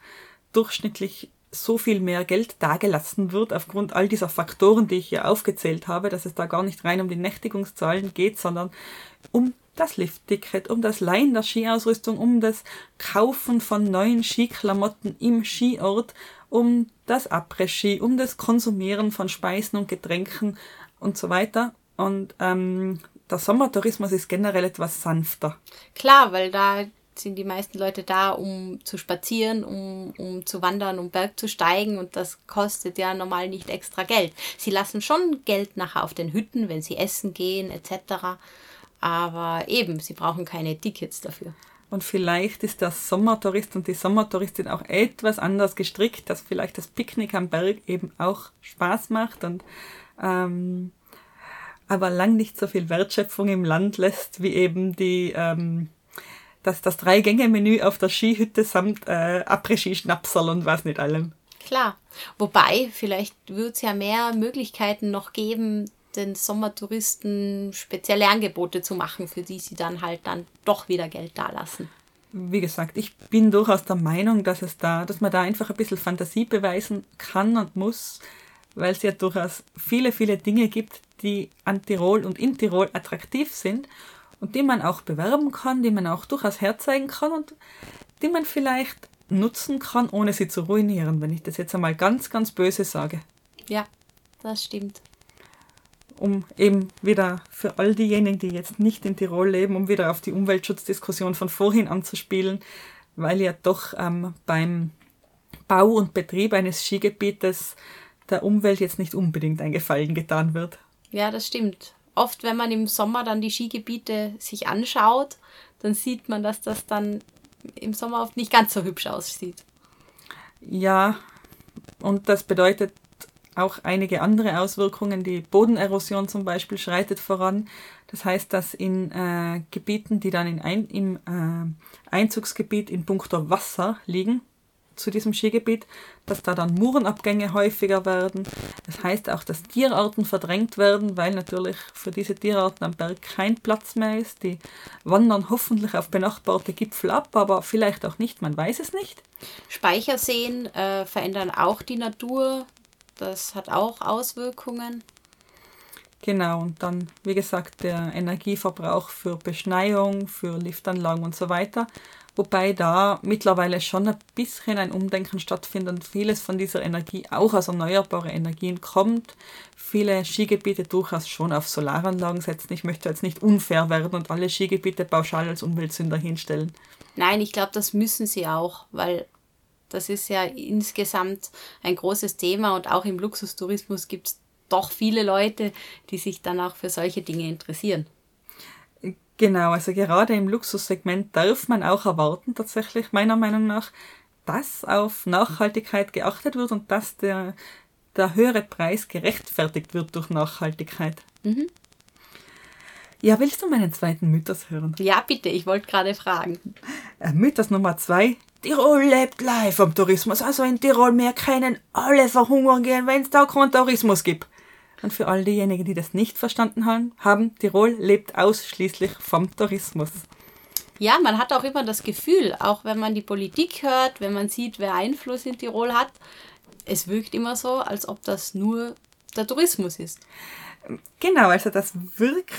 durchschnittlich so viel mehr Geld dagelassen wird, aufgrund all dieser Faktoren, die ich hier aufgezählt habe, dass es da gar nicht rein um die Nächtigungszahlen geht, sondern um das Liftticket, um das Leihen der Skiausrüstung, um das Kaufen von neuen Skiklamotten im Skiort, um das Après-Ski, um das Konsumieren von Speisen und Getränken und so weiter. Und ähm, der Sommertourismus ist generell etwas sanfter. Klar, weil da sind die meisten Leute da, um zu spazieren, um, um zu wandern, um Berg zu steigen und das kostet ja normal nicht extra Geld. Sie lassen schon Geld nachher auf den Hütten, wenn sie essen gehen etc. Aber eben, sie brauchen keine Tickets dafür. Und vielleicht ist der Sommertourist und die Sommertouristin auch etwas anders gestrickt, dass vielleicht das Picknick am Berg eben auch Spaß macht und ähm, aber lang nicht so viel Wertschöpfung im Land lässt, wie eben die ähm, das, das Drei-Gänge-Menü auf der Skihütte samt äh, Après-Ski-Schnapsel und was nicht allem. Klar. Wobei, vielleicht wird es ja mehr Möglichkeiten noch geben, den Sommertouristen spezielle Angebote zu machen, für die sie dann halt dann doch wieder Geld dalassen. Wie gesagt, ich bin durchaus der Meinung, dass es da, dass man da einfach ein bisschen Fantasie beweisen kann und muss, weil es ja durchaus viele, viele Dinge gibt, die an Tirol und in Tirol attraktiv sind und die man auch bewerben kann, die man auch durchaus herzeigen kann und die man vielleicht nutzen kann, ohne sie zu ruinieren, wenn ich das jetzt einmal ganz, ganz böse sage. Ja, das stimmt. Um eben wieder für all diejenigen, die jetzt nicht in Tirol leben, um wieder auf die Umweltschutzdiskussion von vorhin anzuspielen, weil ja doch ähm, beim Bau und Betrieb eines Skigebietes der Umwelt jetzt nicht unbedingt ein Gefallen getan wird. Ja, das stimmt oft, wenn man im Sommer dann die Skigebiete sich anschaut, dann sieht man, dass das dann im Sommer oft nicht ganz so hübsch aussieht. Ja, und das bedeutet auch einige andere Auswirkungen. Die Bodenerosion zum Beispiel schreitet voran. Das heißt, dass in äh, Gebieten, die dann in ein, im äh, Einzugsgebiet in puncto Wasser liegen, zu diesem Skigebiet, dass da dann Murenabgänge häufiger werden. Das heißt auch, dass Tierarten verdrängt werden, weil natürlich für diese Tierarten am Berg kein Platz mehr ist. Die wandern hoffentlich auf benachbarte Gipfel ab, aber vielleicht auch nicht, man weiß es nicht. Speicherseen äh, verändern auch die Natur. Das hat auch Auswirkungen. Genau, und dann, wie gesagt, der Energieverbrauch für Beschneiung, für Liftanlagen und so weiter. Wobei da mittlerweile schon ein bisschen ein Umdenken stattfindet und vieles von dieser Energie auch aus erneuerbaren Energien kommt. Viele Skigebiete durchaus schon auf Solaranlagen setzen. Ich möchte jetzt nicht unfair werden und alle Skigebiete pauschal als Umweltsünder hinstellen. Nein, ich glaube, das müssen sie auch, weil das ist ja insgesamt ein großes Thema und auch im Luxustourismus gibt es doch viele Leute, die sich dann auch für solche Dinge interessieren. Genau, also gerade im Luxussegment darf man auch erwarten, tatsächlich meiner Meinung nach, dass auf Nachhaltigkeit geachtet wird und dass der, der höhere Preis gerechtfertigt wird durch Nachhaltigkeit. Mhm. Ja, willst du meinen zweiten Mythos hören? Ja, bitte, ich wollte gerade fragen. Äh, Mythos Nummer zwei. Tirol lebt live vom Tourismus. Also in Tirol mehr können alle verhungern gehen, wenn es da keinen Tourismus gibt. Und für all diejenigen, die das nicht verstanden haben, Tirol lebt ausschließlich vom Tourismus. Ja, man hat auch immer das Gefühl, auch wenn man die Politik hört, wenn man sieht, wer Einfluss in Tirol hat, es wirkt immer so, als ob das nur der Tourismus ist. Genau, also das wirkt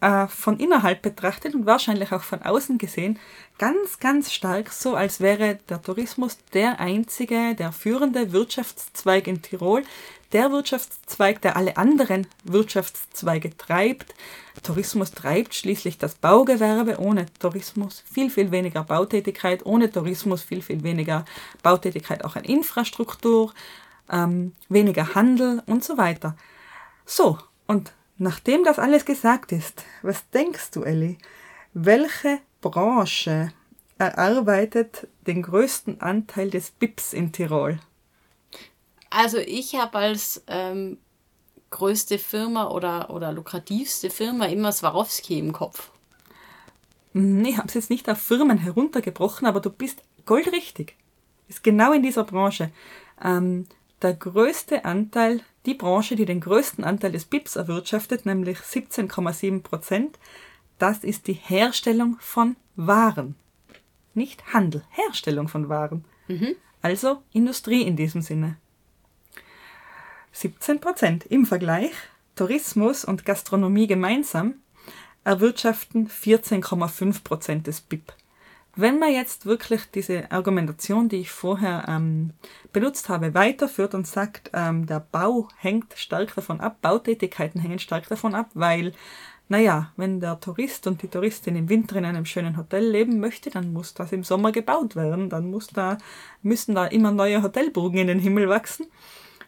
äh, von innerhalb betrachtet und wahrscheinlich auch von außen gesehen ganz, ganz stark so, als wäre der Tourismus der einzige, der führende Wirtschaftszweig in Tirol, der Wirtschaftszweig, der alle anderen Wirtschaftszweige treibt. Tourismus treibt schließlich das Baugewerbe. Ohne Tourismus viel, viel weniger Bautätigkeit. Ohne Tourismus viel, viel weniger Bautätigkeit auch an Infrastruktur, ähm, weniger Handel und so weiter. So, und nachdem das alles gesagt ist, was denkst du, Elli? Welche Branche erarbeitet den größten Anteil des BIPs in Tirol? Also ich habe als ähm, größte Firma oder, oder lukrativste Firma immer Swarovski im Kopf. Nee, ich habe es jetzt nicht auf Firmen heruntergebrochen, aber du bist goldrichtig. Ist genau in dieser Branche. Ähm, der größte Anteil, die Branche, die den größten Anteil des BIPs erwirtschaftet, nämlich 17,7 Prozent, das ist die Herstellung von Waren. Nicht Handel, Herstellung von Waren. Mhm. Also Industrie in diesem Sinne. 17 Prozent im Vergleich. Tourismus und Gastronomie gemeinsam erwirtschaften 14,5 Prozent des BIP. Wenn man jetzt wirklich diese Argumentation, die ich vorher ähm, benutzt habe, weiterführt und sagt, ähm, der Bau hängt stark davon ab, Bautätigkeiten hängen stark davon ab, weil, naja, wenn der Tourist und die Touristin im Winter in einem schönen Hotel leben möchte, dann muss das im Sommer gebaut werden, dann muss da, müssen da immer neue Hotelburgen in den Himmel wachsen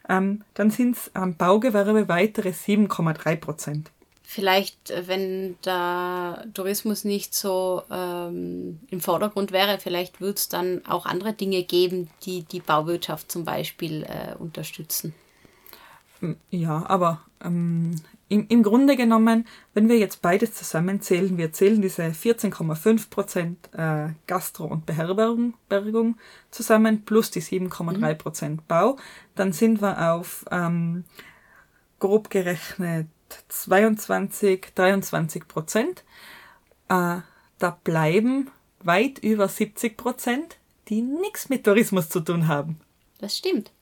ähm, dann sind es am Baugewerbe weitere 7,3 Prozent. Vielleicht, äh, wenn der Tourismus nicht so ähm, im Vordergrund wäre, vielleicht würde es dann auch andere Dinge geben, die die Bauwirtschaft zum Beispiel äh, unterstützen. Ja, aber ähm, im, im Grunde genommen, wenn wir jetzt beides zusammenzählen, wir zählen diese 14,5 Prozent äh, Gastro- und Beherbergung zusammen plus die 7,3 Prozent mhm. Bau, dann sind wir auf ähm, grob gerechnet 22, 23 Prozent. Äh, da bleiben weit über 70 Prozent, die nichts mit Tourismus zu tun haben. Das stimmt.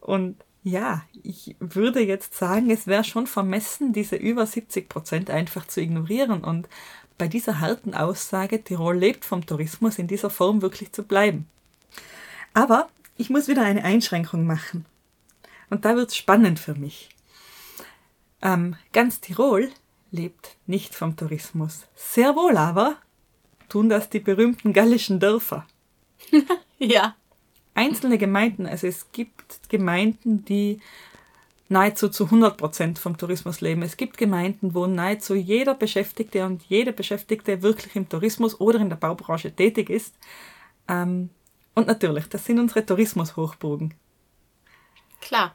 Und ja, ich würde jetzt sagen, es wäre schon vermessen, diese über 70 Prozent einfach zu ignorieren und bei dieser harten Aussage, Tirol lebt vom Tourismus, in dieser Form wirklich zu bleiben. Aber ich muss wieder eine Einschränkung machen. Und da wird es spannend für mich. Ähm, ganz Tirol lebt nicht vom Tourismus. Sehr wohl aber tun das die berühmten gallischen Dörfer. ja einzelne Gemeinden, also es gibt Gemeinden, die nahezu zu 100 Prozent vom Tourismus leben. Es gibt Gemeinden, wo nahezu jeder Beschäftigte und jede Beschäftigte wirklich im Tourismus oder in der Baubranche tätig ist. Ähm, und natürlich, das sind unsere Tourismushochburgen. Klar.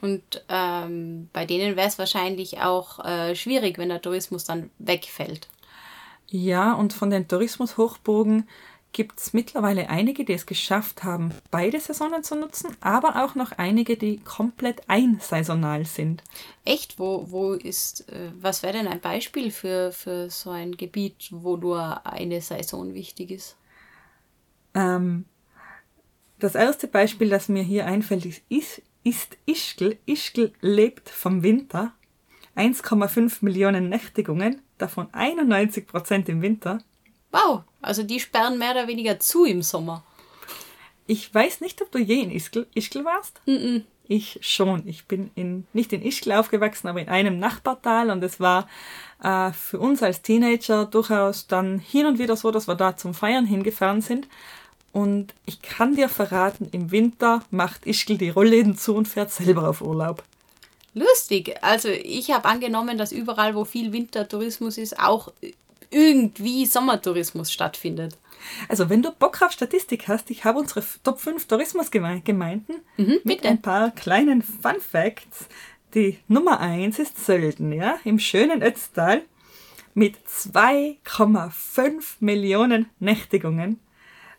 Und ähm, bei denen wäre es wahrscheinlich auch äh, schwierig, wenn der Tourismus dann wegfällt. Ja, und von den Tourismushochburgen gibt es mittlerweile einige, die es geschafft haben, beide Saisonen zu nutzen, aber auch noch einige, die komplett einsaisonal sind. Echt? Wo, wo ist, äh, was wäre denn ein Beispiel für, für so ein Gebiet, wo nur eine Saison wichtig ist? Ähm, das erste Beispiel, das mir hier einfällt, ist, ist, ist Ischgl. Ischgl lebt vom Winter. 1,5 Millionen Nächtigungen, davon 91 Prozent im Winter. Wow, also die sperren mehr oder weniger zu im Sommer. Ich weiß nicht, ob du je in Ischgl, Ischgl warst. Mm -mm. Ich schon. Ich bin in, nicht in Ischgl aufgewachsen, aber in einem Nachbartal und es war äh, für uns als Teenager durchaus dann hin und wieder so, dass wir da zum Feiern hingefahren sind. Und ich kann dir verraten, im Winter macht Ischgl die Rollläden zu und fährt selber auf Urlaub. Lustig. Also ich habe angenommen, dass überall, wo viel Wintertourismus ist, auch irgendwie Sommertourismus stattfindet. Also wenn du Bock auf Statistik hast, ich habe unsere Top 5 Tourismusgemeinden mhm, mit ein paar kleinen Fun Facts. Die Nummer 1 ist Sölden, ja, im schönen Ötztal mit 2,5 Millionen Nächtigungen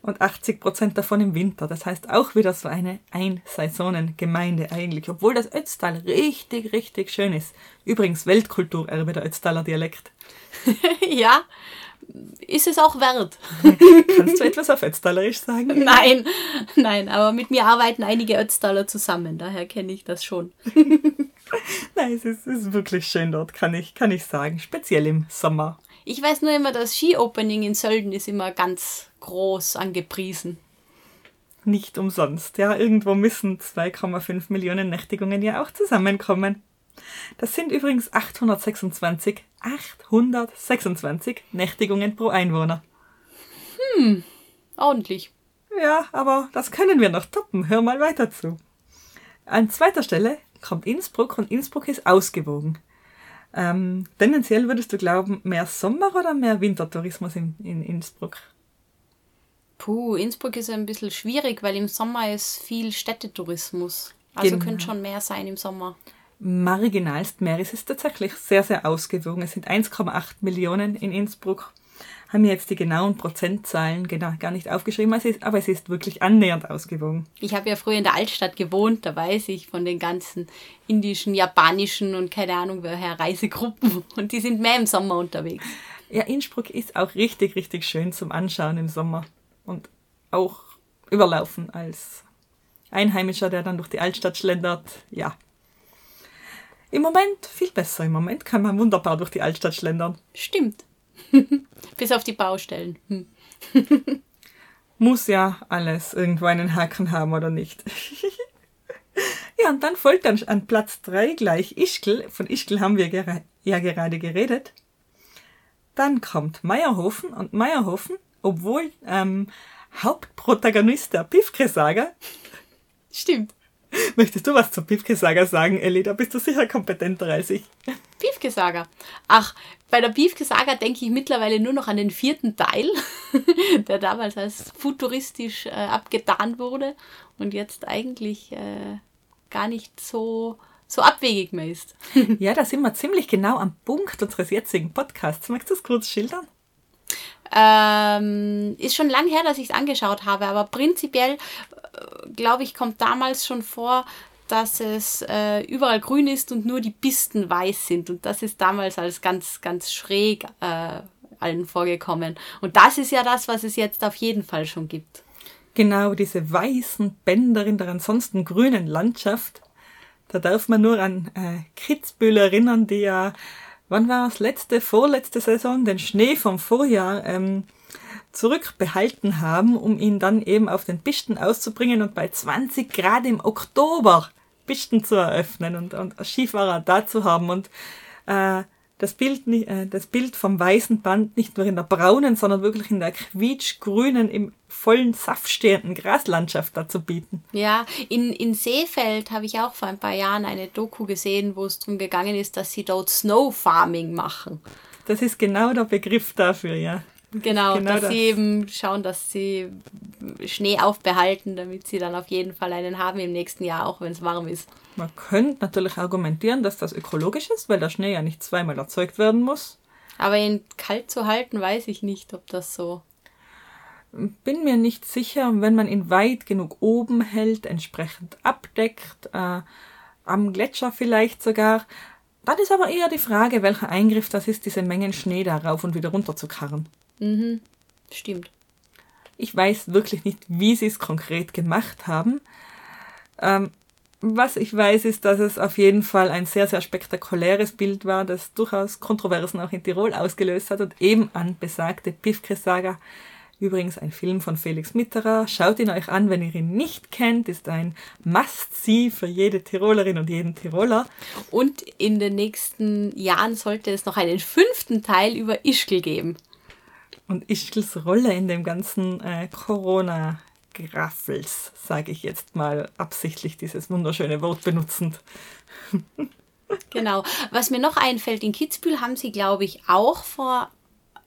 und 80 Prozent davon im Winter. Das heißt auch wieder so eine Einsaisonengemeinde eigentlich, obwohl das Ötztal richtig, richtig schön ist. Übrigens Weltkulturerbe der Ötztaler Dialekt. ja, ist es auch wert. Kannst du etwas auf Ötztalerisch sagen? Nein, nein, aber mit mir arbeiten einige Ötztaler zusammen, daher kenne ich das schon. nein, es ist, es ist wirklich schön dort, kann ich, kann ich sagen, speziell im Sommer. Ich weiß nur immer, das Ski-Opening in Sölden ist immer ganz groß angepriesen. Nicht umsonst, ja. Irgendwo müssen 2,5 Millionen Nächtigungen ja auch zusammenkommen. Das sind übrigens 826, 826 Nächtigungen pro Einwohner. Hm, ordentlich. Ja, aber das können wir noch toppen. Hör mal weiter zu. An zweiter Stelle kommt Innsbruck und Innsbruck ist ausgewogen. Ähm, tendenziell würdest du glauben, mehr Sommer- oder mehr Wintertourismus in, in Innsbruck? Puh, Innsbruck ist ein bisschen schwierig, weil im Sommer ist viel Städtetourismus. Also genau. könnte schon mehr sein im Sommer. marginalst mehr. Es ist tatsächlich sehr, sehr ausgewogen. Es sind 1,8 Millionen in Innsbruck. Haben mir jetzt die genauen Prozentzahlen genau, gar nicht aufgeschrieben, aber es ist wirklich annähernd ausgewogen. Ich habe ja früher in der Altstadt gewohnt, da weiß ich von den ganzen indischen, japanischen und keine Ahnung woher Reisegruppen und die sind mehr im Sommer unterwegs. Ja, Innsbruck ist auch richtig, richtig schön zum Anschauen im Sommer und auch überlaufen als Einheimischer, der dann durch die Altstadt schlendert. Ja, im Moment viel besser. Im Moment kann man wunderbar durch die Altstadt schlendern. Stimmt. Bis auf die Baustellen. Muss ja alles irgendwo einen Haken haben oder nicht. ja, und dann folgt dann an Platz 3 gleich Ischgl. Von Ischgl haben wir gera ja gerade geredet. Dann kommt Meierhofen und Meierhofen, obwohl ähm, Hauptprotagonist der Pifke-Saga. Stimmt. Möchtest du was zur Piefke-Saga sagen, Elli? Da bist du sicher kompetenter als ich. Piefke-Saga? Ach, bei der Piefke-Saga denke ich mittlerweile nur noch an den vierten Teil, der damals als futuristisch äh, abgetan wurde und jetzt eigentlich äh, gar nicht so, so abwegig mehr ist. ja, da sind wir ziemlich genau am Punkt unseres jetzigen Podcasts. Magst du es kurz schildern? Ähm, ist schon lang her, dass ich es angeschaut habe, aber prinzipiell, glaube ich, kommt damals schon vor, dass es äh, überall grün ist und nur die Pisten weiß sind. Und das ist damals als ganz, ganz schräg äh, allen vorgekommen. Und das ist ja das, was es jetzt auf jeden Fall schon gibt. Genau, diese weißen Bänder in der ansonsten grünen Landschaft. Da darf man nur an äh, Kitzbühel erinnern, die ja wann war es, letzte, vorletzte Saison, den Schnee vom Vorjahr ähm, zurückbehalten haben, um ihn dann eben auf den Pisten auszubringen und bei 20 Grad im Oktober Pisten zu eröffnen und, und Skifahrer da zu haben. Und äh, das Bild, äh, das Bild vom weißen Band nicht nur in der braunen, sondern wirklich in der quietschgrünen, im vollen Saft stehenden Graslandschaft dazu bieten. Ja, in, in Seefeld habe ich auch vor ein paar Jahren eine Doku gesehen, wo es darum gegangen ist, dass sie dort Snow Farming machen. Das ist genau der Begriff dafür, ja. Genau, genau dass das. sie eben schauen, dass sie Schnee aufbehalten, damit sie dann auf jeden Fall einen haben im nächsten Jahr, auch wenn es warm ist. Man könnte natürlich argumentieren, dass das ökologisch ist, weil der Schnee ja nicht zweimal erzeugt werden muss. Aber ihn kalt zu halten, weiß ich nicht, ob das so. Bin mir nicht sicher, wenn man ihn weit genug oben hält, entsprechend abdeckt, äh, am Gletscher vielleicht sogar. Dann ist aber eher die Frage, welcher Eingriff das ist, diese Mengen Schnee darauf und wieder runter zu karren. Mhm, stimmt. Ich weiß wirklich nicht, wie sie es konkret gemacht haben. Ähm, was ich weiß, ist, dass es auf jeden Fall ein sehr, sehr spektakuläres Bild war, das durchaus Kontroversen auch in Tirol ausgelöst hat und eben an besagte Pifke-Saga. Übrigens ein Film von Felix Mitterer. Schaut ihn euch an, wenn ihr ihn nicht kennt. Ist ein Must-See für jede Tirolerin und jeden Tiroler. Und in den nächsten Jahren sollte es noch einen fünften Teil über Ischgl geben und Ischgls Rolle in dem ganzen äh, Corona Graffels, sage ich jetzt mal absichtlich dieses wunderschöne Wort benutzend. genau. Was mir noch einfällt, in Kitzbühel haben sie, glaube ich, auch vor,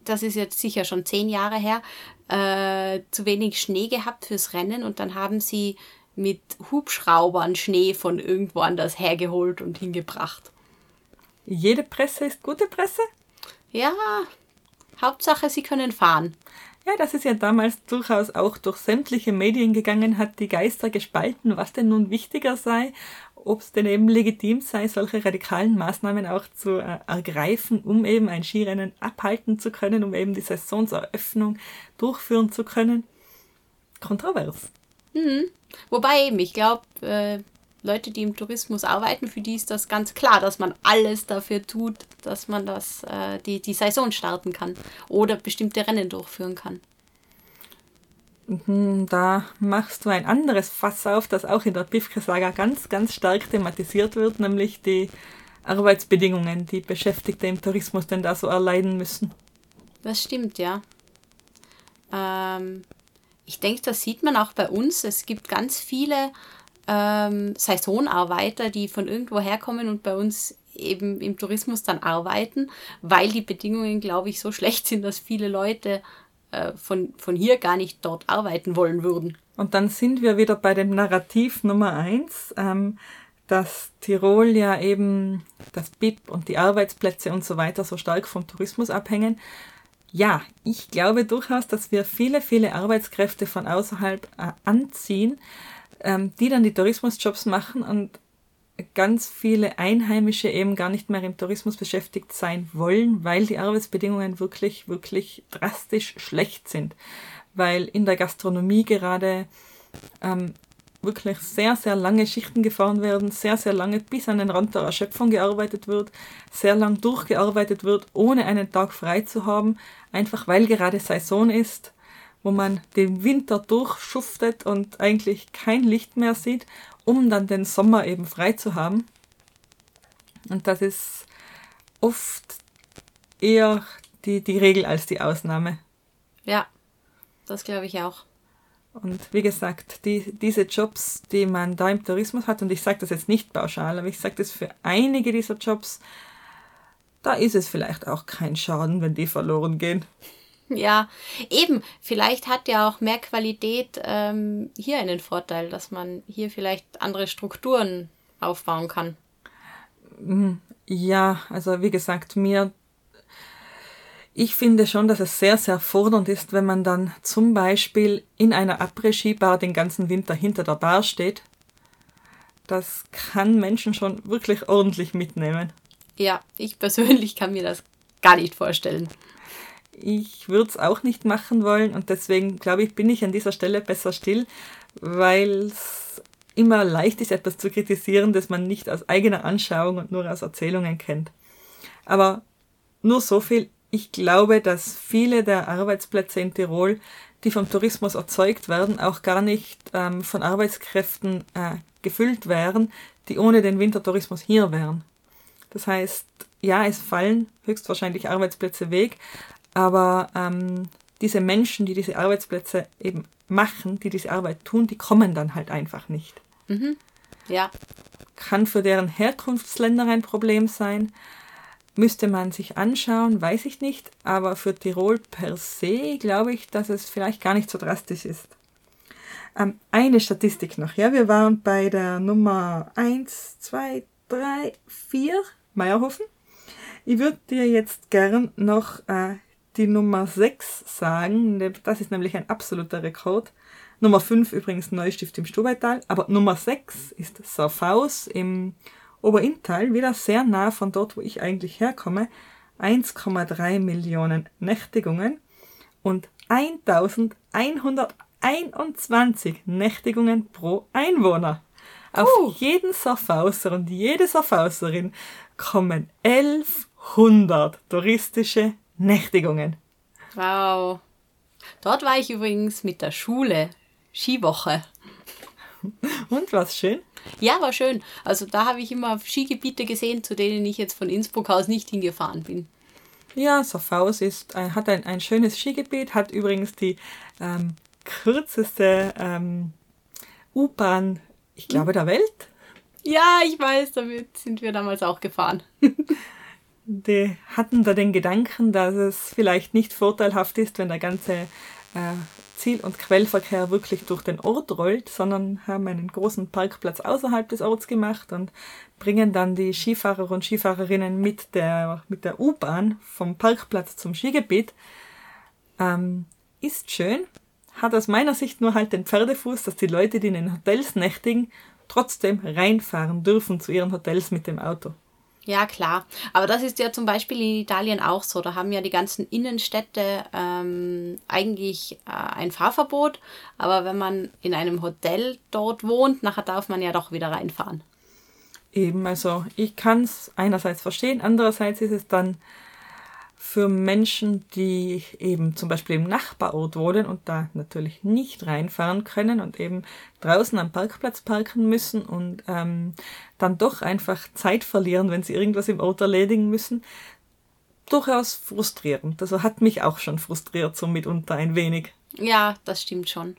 das ist jetzt sicher schon zehn Jahre her, äh, zu wenig Schnee gehabt fürs Rennen und dann haben sie mit Hubschraubern Schnee von irgendwo anders hergeholt und hingebracht. Jede Presse ist gute Presse? Ja, Hauptsache, sie können fahren. Ja, das ist ja damals durchaus auch durch sämtliche Medien gegangen, hat die Geister gespalten, was denn nun wichtiger sei, ob es denn eben legitim sei, solche radikalen Maßnahmen auch zu äh, ergreifen, um eben ein Skirennen abhalten zu können, um eben die Saisonseröffnung durchführen zu können. Kontrovers. Mhm. Wobei eben, ich glaube, äh, Leute, die im Tourismus arbeiten, für die ist das ganz klar, dass man alles dafür tut, dass man das, äh, die, die Saison starten kann oder bestimmte Rennen durchführen kann. Mhm, da machst du ein anderes Fass auf, das auch in der Pifke-Saga ganz, ganz stark thematisiert wird, nämlich die Arbeitsbedingungen, die Beschäftigte im Tourismus denn da so erleiden müssen. Das stimmt, ja. Ähm, ich denke, das sieht man auch bei uns. Es gibt ganz viele ähm, Saisonarbeiter, die von irgendwo herkommen und bei uns eben im Tourismus dann arbeiten, weil die Bedingungen, glaube ich, so schlecht sind, dass viele Leute äh, von, von hier gar nicht dort arbeiten wollen würden. Und dann sind wir wieder bei dem Narrativ Nummer eins. Ähm, dass Tirol ja eben das BIP und die Arbeitsplätze und so weiter so stark vom Tourismus abhängen. Ja, ich glaube durchaus, dass wir viele, viele Arbeitskräfte von außerhalb äh, anziehen, ähm, die dann die Tourismusjobs machen und ganz viele Einheimische eben gar nicht mehr im Tourismus beschäftigt sein wollen, weil die Arbeitsbedingungen wirklich, wirklich drastisch schlecht sind. Weil in der Gastronomie gerade ähm, wirklich sehr, sehr lange Schichten gefahren werden, sehr, sehr lange bis an den Rand der Erschöpfung gearbeitet wird, sehr lang durchgearbeitet wird, ohne einen Tag frei zu haben, einfach weil gerade Saison ist, wo man den Winter durchschuftet und eigentlich kein Licht mehr sieht, um dann den Sommer eben frei zu haben. Und das ist oft eher die, die Regel als die Ausnahme. Ja, das glaube ich auch. Und wie gesagt, die, diese Jobs, die man da im Tourismus hat, und ich sage das jetzt nicht pauschal, aber ich sage das für einige dieser Jobs, da ist es vielleicht auch kein Schaden, wenn die verloren gehen. Ja, eben, vielleicht hat ja auch mehr Qualität ähm, hier einen Vorteil, dass man hier vielleicht andere Strukturen aufbauen kann. Hm, ja, also wie gesagt, mir ich finde schon, dass es sehr, sehr fordernd ist, wenn man dann zum Beispiel in einer Après-Ski-Bar den ganzen Winter hinter der Bar steht. Das kann Menschen schon wirklich ordentlich mitnehmen. Ja, ich persönlich kann mir das gar nicht vorstellen. Ich würde es auch nicht machen wollen und deswegen glaube ich, bin ich an dieser Stelle besser still, weil es immer leicht ist, etwas zu kritisieren, das man nicht aus eigener Anschauung und nur aus Erzählungen kennt. Aber nur so viel, ich glaube, dass viele der Arbeitsplätze in Tirol, die vom Tourismus erzeugt werden, auch gar nicht ähm, von Arbeitskräften äh, gefüllt wären, die ohne den Wintertourismus hier wären. Das heißt, ja, es fallen höchstwahrscheinlich Arbeitsplätze weg, aber ähm, diese Menschen, die diese Arbeitsplätze eben machen, die diese Arbeit tun, die kommen dann halt einfach nicht. Mhm. Ja. Kann für deren Herkunftsländer ein Problem sein. Müsste man sich anschauen, weiß ich nicht, aber für Tirol per se glaube ich, dass es vielleicht gar nicht so drastisch ist. Ähm, eine Statistik noch, ja, wir waren bei der Nummer 1, 2, 3, 4, Meierhofen. Ich würde dir jetzt gern noch äh, die Nummer 6 sagen, ne, das ist nämlich ein absoluter Rekord. Nummer 5 übrigens Neustift im Stubaital, aber Nummer 6 ist Saufaus im Oberinntal, wieder sehr nah von dort, wo ich eigentlich herkomme, 1,3 Millionen Nächtigungen und 1121 Nächtigungen pro Einwohner. Auf uh. jeden Surfhauser und jede Surfhauserin kommen 1100 touristische Nächtigungen. Wow. Dort war ich übrigens mit der Schule. Skiwoche. Und was schön? Ja, war schön. Also da habe ich immer Skigebiete gesehen, zu denen ich jetzt von Innsbruck aus nicht hingefahren bin. Ja, Soffaus ist, äh, hat ein, ein schönes Skigebiet, hat übrigens die ähm, kürzeste ähm, U-Bahn, ich glaube, der Welt. Ja, ich weiß, damit sind wir damals auch gefahren. die hatten da den Gedanken, dass es vielleicht nicht vorteilhaft ist, wenn der ganze äh, Ziel- und Quellverkehr wirklich durch den Ort rollt, sondern haben einen großen Parkplatz außerhalb des Orts gemacht und bringen dann die Skifahrer und Skifahrerinnen mit der, mit der U-Bahn vom Parkplatz zum Skigebiet. Ähm, ist schön, hat aus meiner Sicht nur halt den Pferdefuß, dass die Leute, die in den Hotels nächtigen, trotzdem reinfahren dürfen zu ihren Hotels mit dem Auto. Ja, klar. Aber das ist ja zum Beispiel in Italien auch so. Da haben ja die ganzen Innenstädte ähm, eigentlich äh, ein Fahrverbot. Aber wenn man in einem Hotel dort wohnt, nachher darf man ja doch wieder reinfahren. Eben, also ich kann es einerseits verstehen, andererseits ist es dann für Menschen, die eben zum Beispiel im Nachbarort wohnen und da natürlich nicht reinfahren können und eben draußen am Parkplatz parken müssen und ähm, dann doch einfach Zeit verlieren, wenn sie irgendwas im Ort erledigen müssen, durchaus frustrierend. Also hat mich auch schon frustriert, so mitunter ein wenig. Ja, das stimmt schon.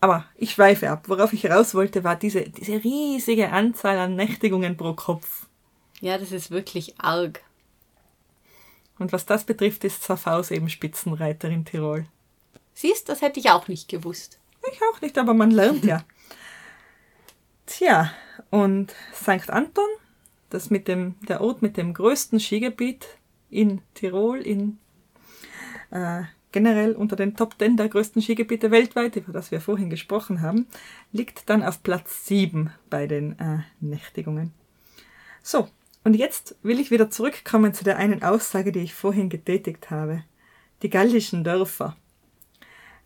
Aber ich schweife ab. Worauf ich raus wollte, war diese, diese riesige Anzahl an Nächtigungen pro Kopf. Ja, das ist wirklich arg. Und was das betrifft, ist Safaus eben Spitzenreiter in Tirol. Siehst, das hätte ich auch nicht gewusst. Ich auch nicht, aber man lernt ja. Tja, und St. Anton, das mit dem, der Ort mit dem größten Skigebiet in Tirol, in äh, generell unter den Top 10 der größten Skigebiete weltweit, über das wir vorhin gesprochen haben, liegt dann auf Platz 7 bei den äh, Nächtigungen. So, und jetzt will ich wieder zurückkommen zu der einen Aussage, die ich vorhin getätigt habe. Die gallischen Dörfer.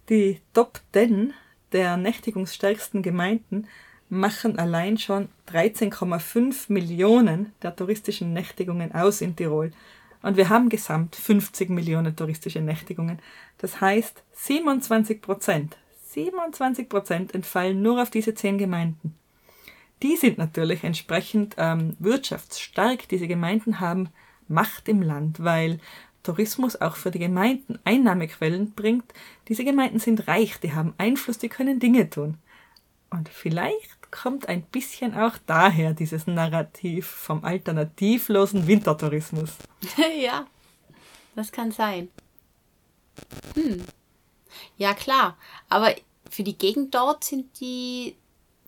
Die Top 10 der nächtigungsstärksten Gemeinden machen allein schon 13,5 Millionen der touristischen Nächtigungen aus in Tirol. Und wir haben gesamt 50 Millionen touristische Nächtigungen. Das heißt, 27 Prozent, 27 Prozent entfallen nur auf diese zehn Gemeinden. Die sind natürlich entsprechend ähm, wirtschaftsstark. Diese Gemeinden haben Macht im Land, weil Tourismus auch für die Gemeinden Einnahmequellen bringt. Diese Gemeinden sind reich, die haben Einfluss, die können Dinge tun. Und vielleicht kommt ein bisschen auch daher dieses Narrativ vom alternativlosen Wintertourismus. ja, das kann sein. Hm. Ja, klar. Aber für die Gegend dort sind die,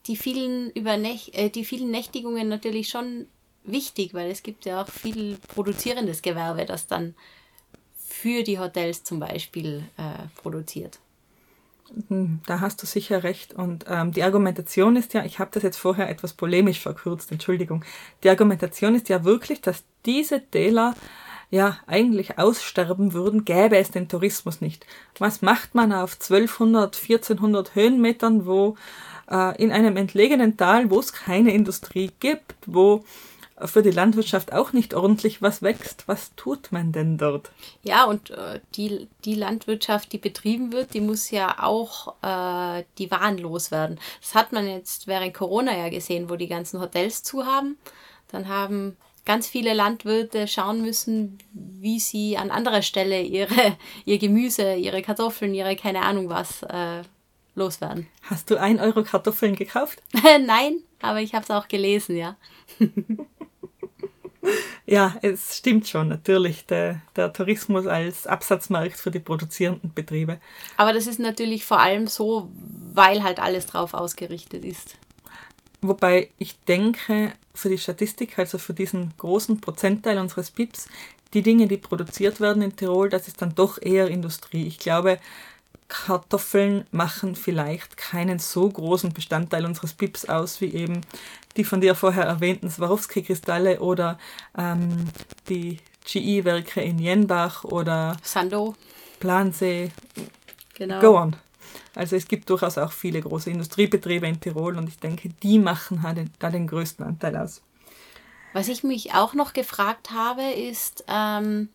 die, vielen, Übernäch äh, die vielen Nächtigungen natürlich schon wichtig, weil es gibt ja auch viel produzierendes Gewerbe, das dann für die Hotels zum Beispiel äh, produziert. Hm, da hast du sicher recht. Und ähm, die Argumentation ist ja, ich habe das jetzt vorher etwas polemisch verkürzt, Entschuldigung. Die Argumentation ist ja wirklich, dass diese Täler ja eigentlich aussterben würden, gäbe es den Tourismus nicht. Was macht man auf 1200, 1400 Höhenmetern, wo äh, in einem entlegenen Tal, wo es keine Industrie gibt, wo für die Landwirtschaft auch nicht ordentlich was wächst. Was tut man denn dort? Ja, und äh, die, die Landwirtschaft, die betrieben wird, die muss ja auch äh, die Waren loswerden. Das hat man jetzt während Corona ja gesehen, wo die ganzen Hotels zu haben. Dann haben ganz viele Landwirte schauen müssen, wie sie an anderer Stelle ihre, ihr Gemüse, ihre Kartoffeln, ihre keine Ahnung was äh, loswerden. Hast du ein Euro Kartoffeln gekauft? Nein, aber ich habe es auch gelesen, ja. ja, es stimmt schon, natürlich, der, der Tourismus als Absatzmarkt für die produzierenden Betriebe. Aber das ist natürlich vor allem so, weil halt alles drauf ausgerichtet ist. Wobei ich denke, für die Statistik, also für diesen großen Prozentteil unseres BIPs, die Dinge, die produziert werden in Tirol, das ist dann doch eher Industrie. Ich glaube, Kartoffeln machen vielleicht keinen so großen Bestandteil unseres Pips aus, wie eben die von dir vorher erwähnten Swarovski-Kristalle oder ähm, die GE-Werke in Jenbach oder Sando, Plansee. Genau. Go on. Also es gibt durchaus auch viele große Industriebetriebe in Tirol und ich denke, die machen da den größten Anteil aus. Was ich mich auch noch gefragt habe, ist, ähm,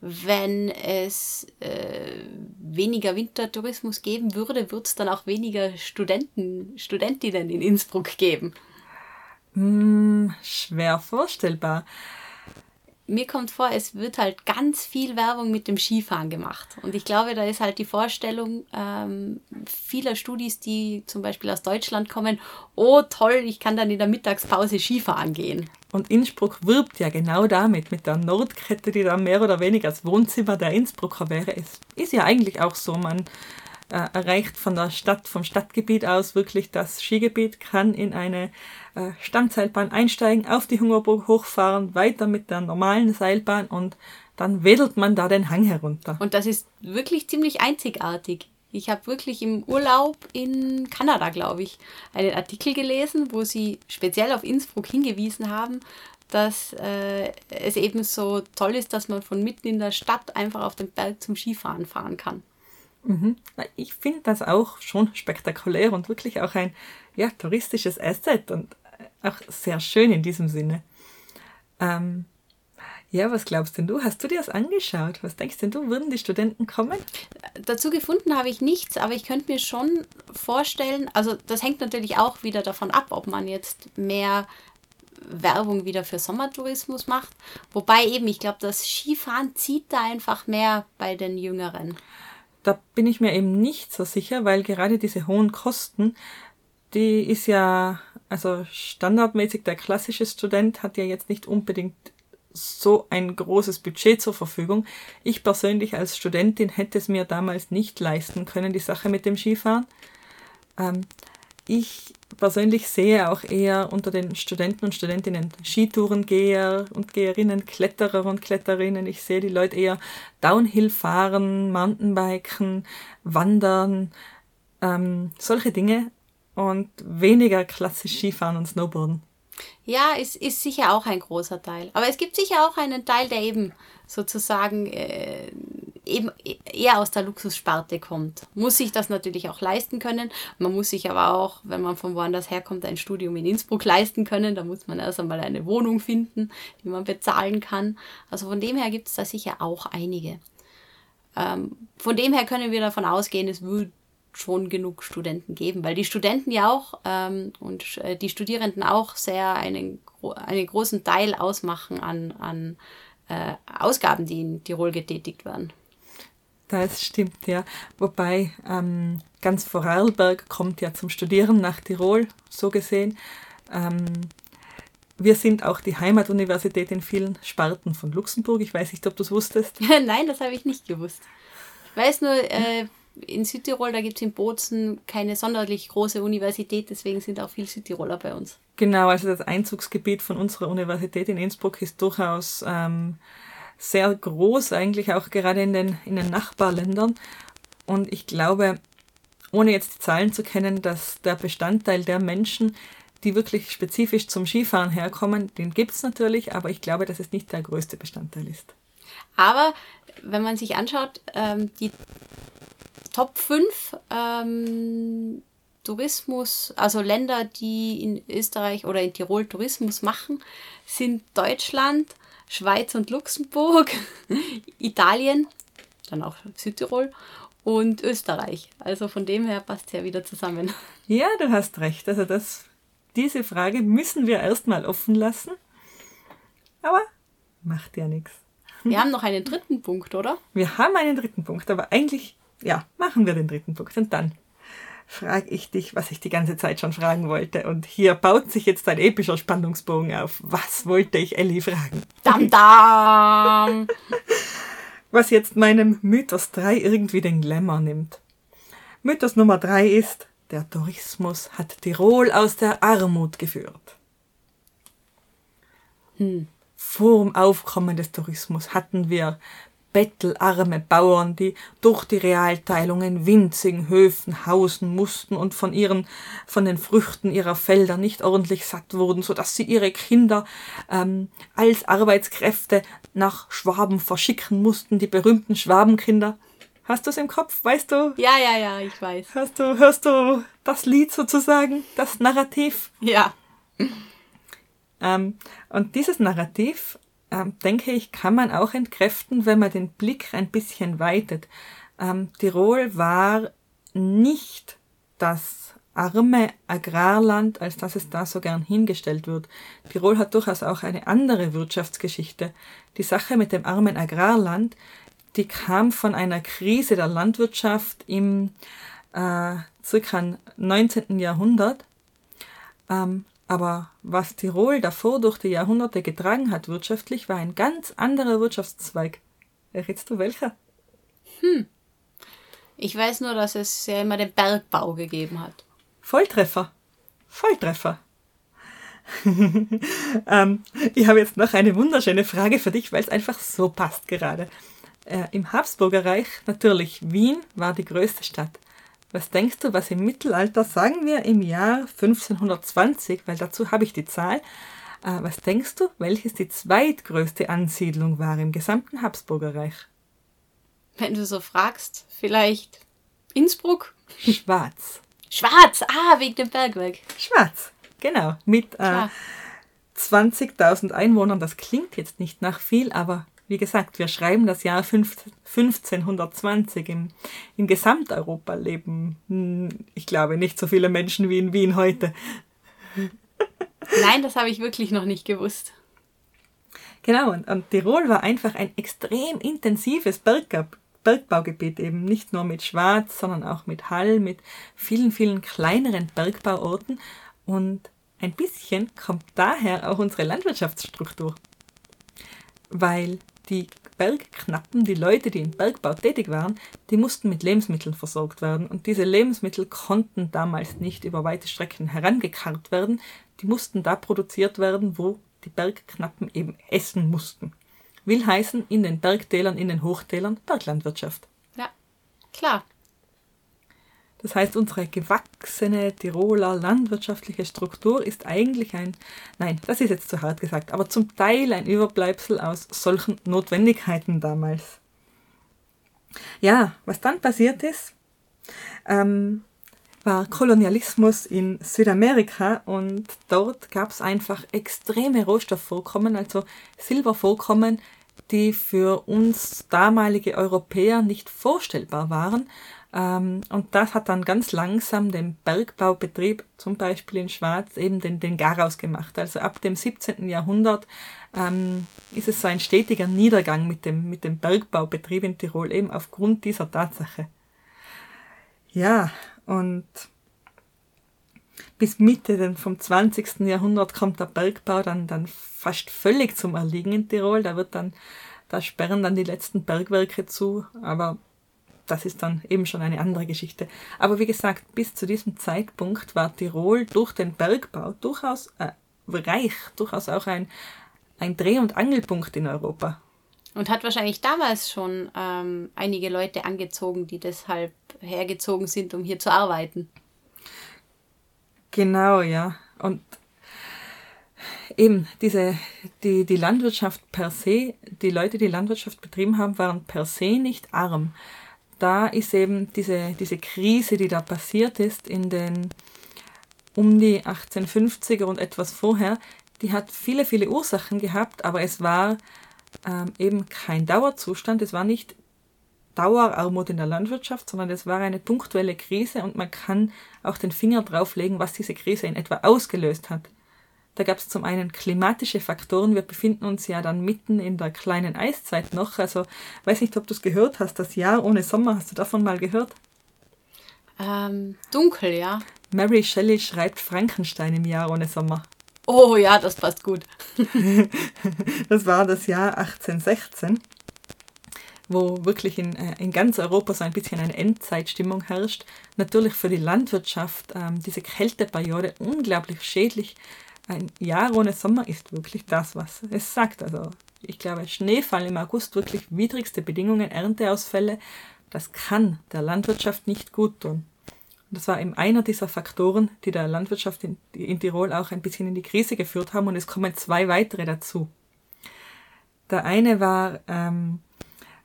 wenn es äh, weniger Wintertourismus geben würde, wird es dann auch weniger Studenten, Studentinnen in Innsbruck geben. Hm, schwer vorstellbar mir kommt vor, es wird halt ganz viel Werbung mit dem Skifahren gemacht. Und ich glaube, da ist halt die Vorstellung ähm, vieler Studis, die zum Beispiel aus Deutschland kommen, oh toll, ich kann dann in der Mittagspause Skifahren gehen. Und Innsbruck wirbt ja genau damit, mit der Nordkette, die da mehr oder weniger das Wohnzimmer der Innsbrucker wäre. Es ist ja eigentlich auch so, man äh, erreicht von der Stadt, vom Stadtgebiet aus wirklich das Skigebiet, kann in eine äh, Stammseilbahn einsteigen, auf die Hungerburg hochfahren, weiter mit der normalen Seilbahn und dann wedelt man da den Hang herunter. Und das ist wirklich ziemlich einzigartig. Ich habe wirklich im Urlaub in Kanada, glaube ich, einen Artikel gelesen, wo sie speziell auf Innsbruck hingewiesen haben, dass äh, es eben so toll ist, dass man von mitten in der Stadt einfach auf den Berg zum Skifahren fahren kann. Mhm. Ich finde das auch schon spektakulär und wirklich auch ein ja, touristisches Asset und auch sehr schön in diesem Sinne. Ähm, ja, was glaubst denn du? Hast du dir das angeschaut? Was denkst denn du, würden die Studenten kommen? Dazu gefunden habe ich nichts, aber ich könnte mir schon vorstellen, also das hängt natürlich auch wieder davon ab, ob man jetzt mehr Werbung wieder für Sommertourismus macht. Wobei eben, ich glaube, das Skifahren zieht da einfach mehr bei den Jüngeren da bin ich mir eben nicht so sicher, weil gerade diese hohen Kosten, die ist ja, also standardmäßig der klassische Student hat ja jetzt nicht unbedingt so ein großes Budget zur Verfügung. Ich persönlich als Studentin hätte es mir damals nicht leisten können, die Sache mit dem Skifahren. Ähm, ich persönlich sehe auch eher unter den Studenten und Studentinnen Skitourengeher und Geherinnen, Kletterer und Kletterinnen. Ich sehe die Leute eher Downhill fahren, Mountainbiken, wandern, ähm, solche Dinge und weniger klassisch Skifahren und Snowboarden. Ja, ist, ist sicher auch ein großer Teil. Aber es gibt sicher auch einen Teil, der eben sozusagen äh, eben eher aus der Luxussparte kommt. Muss sich das natürlich auch leisten können. Man muss sich aber auch, wenn man von woanders herkommt, ein Studium in Innsbruck leisten können. Da muss man erst einmal eine Wohnung finden, die man bezahlen kann. Also von dem her gibt es da sicher auch einige. Ähm, von dem her können wir davon ausgehen, es wird schon genug Studenten geben, weil die Studenten ja auch ähm, und äh, die Studierenden auch sehr einen, einen großen Teil ausmachen an, an äh, Ausgaben, die in Tirol getätigt werden. Das stimmt, ja. Wobei ähm, ganz Vorarlberg kommt ja zum Studieren nach Tirol, so gesehen. Ähm, wir sind auch die Heimatuniversität in vielen Sparten von Luxemburg. Ich weiß nicht, ob du es wusstest. Nein, das habe ich nicht gewusst. Ich weiß nur, äh, in Südtirol, da gibt es in Bozen keine sonderlich große Universität, deswegen sind auch viele Südtiroler bei uns. Genau, also das Einzugsgebiet von unserer Universität in Innsbruck ist durchaus ähm, sehr groß, eigentlich auch gerade in den, in den Nachbarländern. Und ich glaube, ohne jetzt die Zahlen zu kennen, dass der Bestandteil der Menschen, die wirklich spezifisch zum Skifahren herkommen, den gibt es natürlich, aber ich glaube, dass es nicht der größte Bestandteil ist. Aber wenn man sich anschaut, ähm, die Top 5 ähm, Tourismus, also Länder, die in Österreich oder in Tirol Tourismus machen, sind Deutschland, Schweiz und Luxemburg, Italien, dann auch Südtirol und Österreich. Also von dem her passt es ja wieder zusammen. Ja, du hast recht. Also das, diese Frage müssen wir erstmal offen lassen. Aber macht ja nichts. Wir haben noch einen dritten Punkt, oder? Wir haben einen dritten Punkt, aber eigentlich, ja, machen wir den dritten Punkt und dann frage ich dich, was ich die ganze Zeit schon fragen wollte. Und hier baut sich jetzt ein epischer Spannungsbogen auf. Was wollte ich Ellie fragen? Dam, dam! was jetzt meinem Mythos 3 irgendwie den Glamour nimmt. Mythos Nummer 3 ist, der Tourismus hat Tirol aus der Armut geführt. Hm. Vor dem Aufkommen des Tourismus hatten wir bettelarme Bauern, die durch die Realteilung in winzigen Höfen hausen mussten und von ihren, von den Früchten ihrer Felder nicht ordentlich satt wurden, so dass sie ihre Kinder ähm, als Arbeitskräfte nach Schwaben verschicken mussten, die berühmten Schwabenkinder. Hast du es im Kopf? Weißt du? Ja, ja, ja, ich weiß. Hörst du, hörst du das Lied sozusagen, das Narrativ? Ja. Ähm, und dieses Narrativ denke ich, kann man auch entkräften, wenn man den Blick ein bisschen weitet. Ähm, Tirol war nicht das arme Agrarland, als dass es da so gern hingestellt wird. Tirol hat durchaus auch eine andere Wirtschaftsgeschichte. Die Sache mit dem armen Agrarland, die kam von einer Krise der Landwirtschaft im äh, circa 19. Jahrhundert. Ähm, aber was Tirol davor durch die Jahrhunderte getragen hat wirtschaftlich, war ein ganz anderer Wirtschaftszweig. Errätst du welcher? Hm. Ich weiß nur, dass es ja immer den Bergbau gegeben hat. Volltreffer. Volltreffer. ähm, ich habe jetzt noch eine wunderschöne Frage für dich, weil es einfach so passt gerade. Äh, Im Habsburgerreich, natürlich, Wien war die größte Stadt. Was denkst du, was im Mittelalter, sagen wir im Jahr 1520, weil dazu habe ich die Zahl, äh, was denkst du, welches die zweitgrößte Ansiedlung war im gesamten Habsburgerreich? Wenn du so fragst, vielleicht Innsbruck? Schwarz. Schwarz, ah, wegen dem Bergwerk. Schwarz, genau. Mit äh, 20.000 Einwohnern, das klingt jetzt nicht nach viel, aber wie gesagt, wir schreiben das Jahr 1520. Im, in Gesamteuropa leben, hm, ich glaube, nicht so viele Menschen wie in Wien heute. Nein, das habe ich wirklich noch nicht gewusst. Genau, und, und Tirol war einfach ein extrem intensives Berg, Bergbaugebiet, eben nicht nur mit Schwarz, sondern auch mit Hall, mit vielen, vielen kleineren Bergbauorten. Und ein bisschen kommt daher auch unsere Landwirtschaftsstruktur. Weil die Bergknappen, die Leute, die im Bergbau tätig waren, die mussten mit Lebensmitteln versorgt werden. Und diese Lebensmittel konnten damals nicht über weite Strecken herangekarrt werden. Die mussten da produziert werden, wo die Bergknappen eben essen mussten. Will heißen, in den Bergtälern, in den Hochtälern Berglandwirtschaft. Ja, klar. Das heißt, unsere gewachsene Tiroler landwirtschaftliche Struktur ist eigentlich ein, nein, das ist jetzt zu hart gesagt, aber zum Teil ein Überbleibsel aus solchen Notwendigkeiten damals. Ja, was dann passiert ist, ähm, war Kolonialismus in Südamerika und dort gab es einfach extreme Rohstoffvorkommen, also Silbervorkommen, die für uns damalige Europäer nicht vorstellbar waren und das hat dann ganz langsam dem Bergbaubetrieb, zum Beispiel in Schwarz, eben den, den Garaus gemacht. Also ab dem 17. Jahrhundert ähm, ist es so ein stetiger Niedergang mit dem, mit dem Bergbaubetrieb in Tirol, eben aufgrund dieser Tatsache. Ja, und bis Mitte vom 20. Jahrhundert kommt der Bergbau dann, dann fast völlig zum Erliegen in Tirol. Da wird dann, da sperren dann die letzten Bergwerke zu, aber das ist dann eben schon eine andere Geschichte. Aber wie gesagt, bis zu diesem Zeitpunkt war Tirol durch den Bergbau durchaus äh, reich, durchaus auch ein, ein Dreh- und Angelpunkt in Europa. Und hat wahrscheinlich damals schon ähm, einige Leute angezogen, die deshalb hergezogen sind, um hier zu arbeiten. Genau, ja. Und eben diese, die, die Landwirtschaft per se, die Leute, die Landwirtschaft betrieben haben, waren per se nicht arm da ist eben diese, diese Krise, die da passiert ist in den um die 1850er und etwas vorher, die hat viele, viele Ursachen gehabt, aber es war ähm, eben kein Dauerzustand, es war nicht Dauerarmut in der Landwirtschaft, sondern es war eine punktuelle Krise und man kann auch den Finger drauflegen, was diese Krise in etwa ausgelöst hat. Da gab es zum einen klimatische Faktoren. Wir befinden uns ja dann mitten in der kleinen Eiszeit noch. Also weiß nicht, ob du es gehört hast. Das Jahr ohne Sommer, hast du davon mal gehört? Ähm, dunkel, ja. Mary Shelley schreibt Frankenstein im Jahr ohne Sommer. Oh ja, das passt gut. das war das Jahr 1816 wo wirklich in, äh, in ganz Europa so ein bisschen eine Endzeitstimmung herrscht. Natürlich für die Landwirtschaft ähm, diese Kälteperiode unglaublich schädlich ein Jahr ohne Sommer ist wirklich das, was es sagt. Also ich glaube, Schneefall im August, wirklich widrigste Bedingungen, Ernteausfälle, das kann der Landwirtschaft nicht gut tun. Und das war eben einer dieser Faktoren, die der Landwirtschaft in, in Tirol auch ein bisschen in die Krise geführt haben und es kommen zwei weitere dazu. Der eine war, ähm,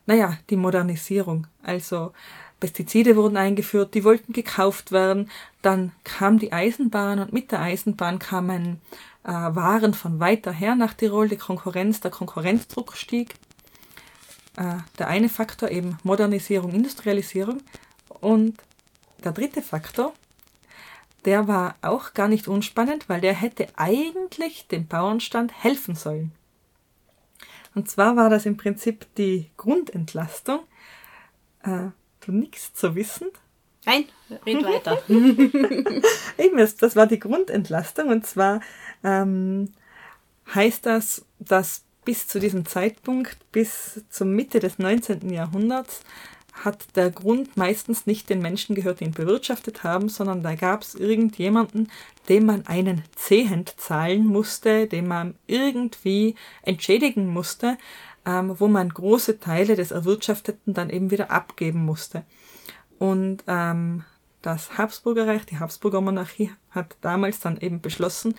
naja, die Modernisierung. Also Pestizide wurden eingeführt, die wollten gekauft werden. Dann kam die Eisenbahn und mit der Eisenbahn kamen äh, Waren von weiter her nach Tirol. Die Konkurrenz, der Konkurrenzdruck stieg. Äh, der eine Faktor eben Modernisierung, Industrialisierung. Und der dritte Faktor, der war auch gar nicht unspannend, weil der hätte eigentlich dem Bauernstand helfen sollen. Und zwar war das im Prinzip die Grundentlastung. Äh, du nichts zu wissen? Nein, red weiter. Eben, das war die Grundentlastung und zwar ähm, heißt das, dass bis zu diesem Zeitpunkt, bis zur Mitte des 19. Jahrhunderts, hat der Grund meistens nicht den Menschen gehört, die ihn bewirtschaftet haben, sondern da gab es irgendjemanden, dem man einen Zehent zahlen musste, dem man irgendwie entschädigen musste, ähm, wo man große Teile des Erwirtschafteten dann eben wieder abgeben musste. Und ähm, das Habsburgerreich, die Habsburger Monarchie hat damals dann eben beschlossen,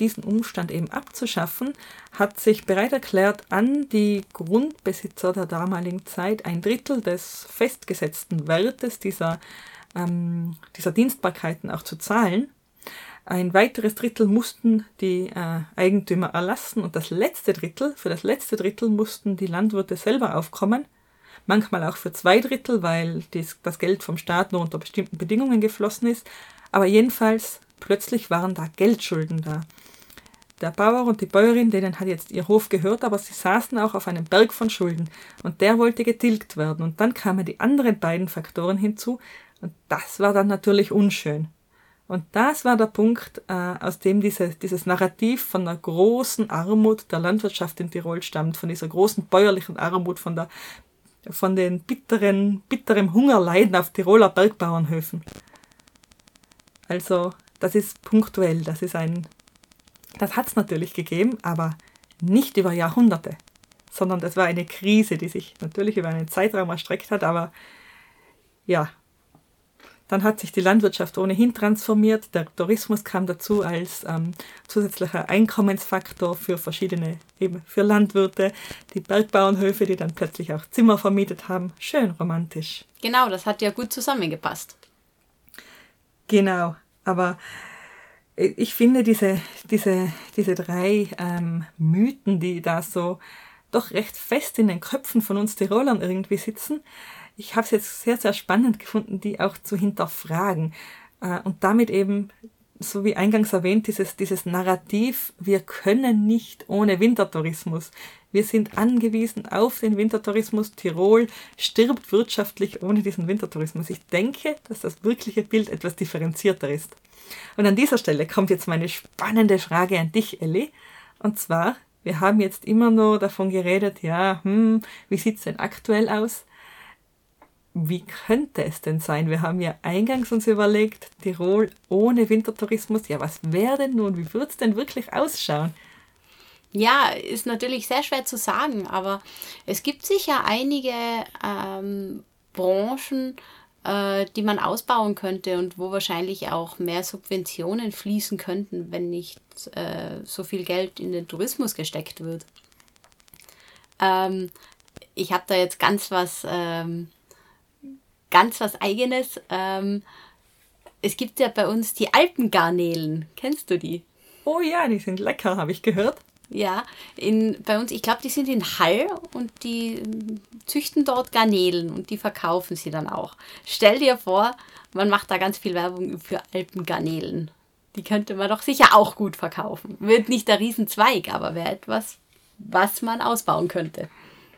diesen Umstand eben abzuschaffen, hat sich bereit erklärt, an die Grundbesitzer der damaligen Zeit ein Drittel des festgesetzten Wertes dieser, ähm, dieser Dienstbarkeiten auch zu zahlen. Ein weiteres Drittel mussten die äh, Eigentümer erlassen und das letzte Drittel, für das letzte Drittel mussten die Landwirte selber aufkommen. Manchmal auch für zwei Drittel, weil dies, das Geld vom Staat nur unter bestimmten Bedingungen geflossen ist. Aber jedenfalls, plötzlich waren da Geldschulden da. Der Bauer und die Bäuerin, denen hat jetzt ihr Hof gehört, aber sie saßen auch auf einem Berg von Schulden und der wollte getilgt werden. Und dann kamen die anderen beiden Faktoren hinzu und das war dann natürlich unschön. Und das war der Punkt, äh, aus dem diese, dieses Narrativ von der großen Armut der Landwirtschaft in Tirol stammt, von dieser großen bäuerlichen Armut, von, der, von den bitteren, bitterem Hungerleiden auf Tiroler Bergbauernhöfen. Also, das ist punktuell, das ist ein, das hat es natürlich gegeben, aber nicht über Jahrhunderte, sondern das war eine Krise, die sich natürlich über einen Zeitraum erstreckt hat, aber ja, dann hat sich die Landwirtschaft ohnehin transformiert. Der Tourismus kam dazu als ähm, zusätzlicher Einkommensfaktor für verschiedene, eben für Landwirte, die Bergbauernhöfe, die dann plötzlich auch Zimmer vermietet haben. Schön romantisch. Genau, das hat ja gut zusammengepasst. Genau, aber ich finde diese, diese, diese drei ähm, Mythen, die da so doch recht fest in den Köpfen von uns Tirolern irgendwie sitzen, ich habe es jetzt sehr, sehr spannend gefunden, die auch zu hinterfragen äh, und damit eben, so wie eingangs erwähnt, dieses, dieses Narrativ, wir können nicht ohne Wintertourismus. Wir sind angewiesen auf den Wintertourismus. Tirol stirbt wirtschaftlich ohne diesen Wintertourismus. Ich denke, dass das wirkliche Bild etwas differenzierter ist. Und an dieser Stelle kommt jetzt meine spannende Frage an dich, Elli. Und zwar, wir haben jetzt immer nur davon geredet, ja, hm, wie sieht's denn aktuell aus? Wie könnte es denn sein? Wir haben ja eingangs uns überlegt, Tirol ohne Wintertourismus. Ja, was wäre denn nun? Wie würde es denn wirklich ausschauen? Ja, ist natürlich sehr schwer zu sagen, aber es gibt sicher einige ähm, Branchen, äh, die man ausbauen könnte und wo wahrscheinlich auch mehr Subventionen fließen könnten, wenn nicht äh, so viel Geld in den Tourismus gesteckt wird. Ähm, ich habe da jetzt ganz was ähm, ganz was Eigenes. Ähm, es gibt ja bei uns die Alpengarnelen. Kennst du die? Oh ja, die sind lecker, habe ich gehört. Ja, in, bei uns, ich glaube, die sind in Hall und die ähm, züchten dort Garnelen und die verkaufen sie dann auch. Stell dir vor, man macht da ganz viel Werbung für Alpengarnelen. Die könnte man doch sicher auch gut verkaufen. Wird nicht der Riesenzweig, aber wäre etwas, was man ausbauen könnte.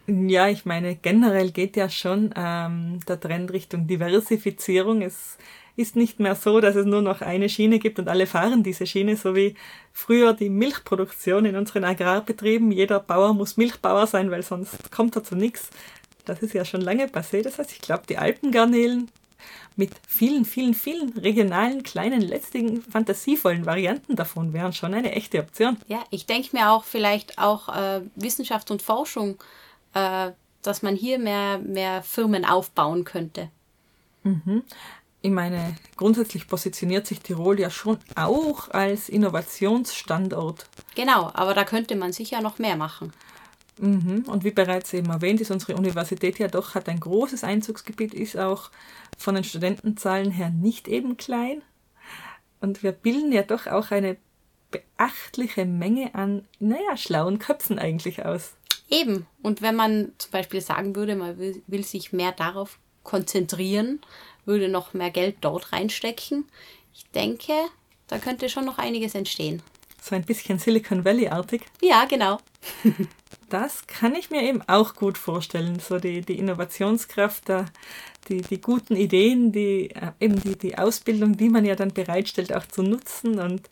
Ja, ich meine, generell geht ja schon ähm, der Trend Richtung Diversifizierung. Es ist nicht mehr so, dass es nur noch eine Schiene gibt und alle fahren diese Schiene, so wie früher die Milchproduktion in unseren Agrarbetrieben. Jeder Bauer muss Milchbauer sein, weil sonst kommt er zu nichts. Das ist ja schon lange passiert. Das heißt, ich glaube, die Alpengarnelen mit vielen, vielen, vielen regionalen, kleinen, lästigen, fantasievollen Varianten davon wären schon eine echte Option. Ja, ich denke mir auch vielleicht auch äh, Wissenschaft und Forschung äh, dass man hier mehr, mehr Firmen aufbauen könnte. Mhm. Ich meine, grundsätzlich positioniert sich Tirol ja schon auch als Innovationsstandort. Genau, aber da könnte man sicher noch mehr machen. Mhm. Und wie bereits eben erwähnt, ist unsere Universität ja doch, hat ein großes Einzugsgebiet, ist auch von den Studentenzahlen her nicht eben klein. Und wir bilden ja doch auch eine beachtliche Menge an, naja, schlauen Köpfen eigentlich aus. Eben. Und wenn man zum Beispiel sagen würde, man will, will sich mehr darauf konzentrieren, würde noch mehr Geld dort reinstecken, ich denke, da könnte schon noch einiges entstehen. So ein bisschen Silicon Valley-artig. Ja, genau. das kann ich mir eben auch gut vorstellen. So die, die Innovationskraft, die, die guten Ideen, die, äh, eben die, die Ausbildung, die man ja dann bereitstellt, auch zu nutzen und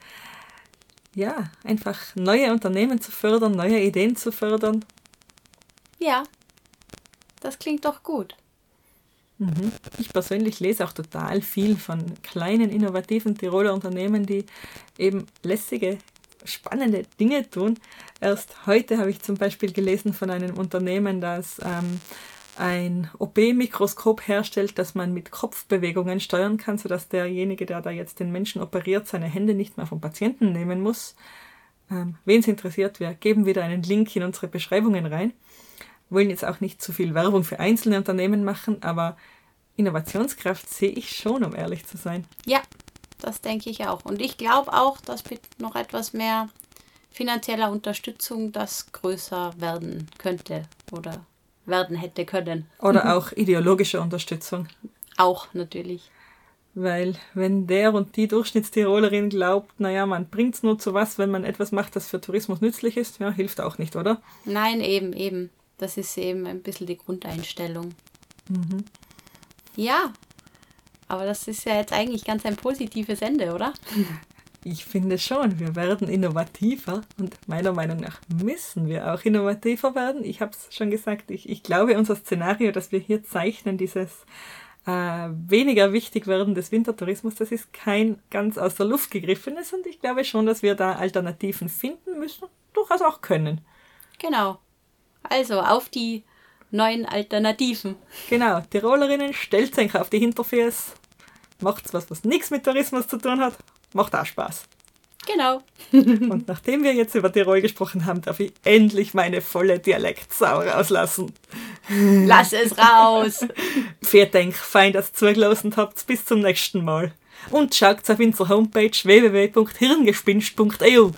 ja, einfach neue Unternehmen zu fördern, neue Ideen zu fördern ja, das klingt doch gut. Mhm. Ich persönlich lese auch total viel von kleinen, innovativen Tiroler Unternehmen, die eben lässige, spannende Dinge tun. Erst heute habe ich zum Beispiel gelesen von einem Unternehmen, das ähm, ein OP-Mikroskop herstellt, das man mit Kopfbewegungen steuern kann, sodass derjenige, der da jetzt den Menschen operiert, seine Hände nicht mehr vom Patienten nehmen muss. Ähm, Wen es interessiert, wir geben wieder einen Link in unsere Beschreibungen rein wollen jetzt auch nicht zu viel Werbung für einzelne Unternehmen machen, aber Innovationskraft sehe ich schon, um ehrlich zu sein. Ja, das denke ich auch. Und ich glaube auch, dass mit noch etwas mehr finanzieller Unterstützung das größer werden könnte oder werden hätte können. Oder auch ideologische Unterstützung. Auch natürlich. Weil wenn der und die Durchschnittstirolerin glaubt, naja, man bringt es nur zu was, wenn man etwas macht, das für Tourismus nützlich ist, ja, hilft auch nicht, oder? Nein, eben, eben. Das ist eben ein bisschen die Grundeinstellung. Mhm. Ja, Aber das ist ja jetzt eigentlich ganz ein positives Ende, oder? Ich finde schon, wir werden innovativer und meiner Meinung nach müssen wir auch innovativer werden. Ich habe es schon gesagt, ich, ich glaube, unser Szenario, das wir hier zeichnen, dieses äh, weniger wichtig werden des Wintertourismus, das ist kein ganz aus der Luft gegriffenes und ich glaube schon, dass wir da Alternativen finden müssen, durchaus auch können. Genau. Also auf die neuen Alternativen. Genau, Tirolerinnen, stellt euch auf die Hinterfüße, macht's was, was nichts mit Tourismus zu tun hat, macht auch Spaß. Genau. Und nachdem wir jetzt über Tirol gesprochen haben, darf ich endlich meine volle Dialektsau rauslassen. Lass es raus. Vielen Dank, fein, dass ihr zugelassen habt. Bis zum nächsten Mal. Und schaut auf unserer Homepage www.hirngespinst.eu.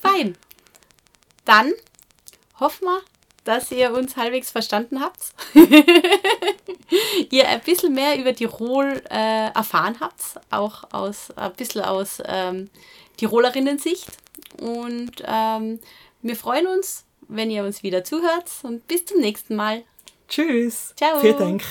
Fein. Dann hoffen wir, dass ihr uns halbwegs verstanden habt. ihr ein bisschen mehr über Tirol äh, erfahren habt, auch aus ein bisschen aus ähm, Tirolerinnen-Sicht. Und ähm, wir freuen uns, wenn ihr uns wieder zuhört und bis zum nächsten Mal. Tschüss. Ciao. Vielen Dank.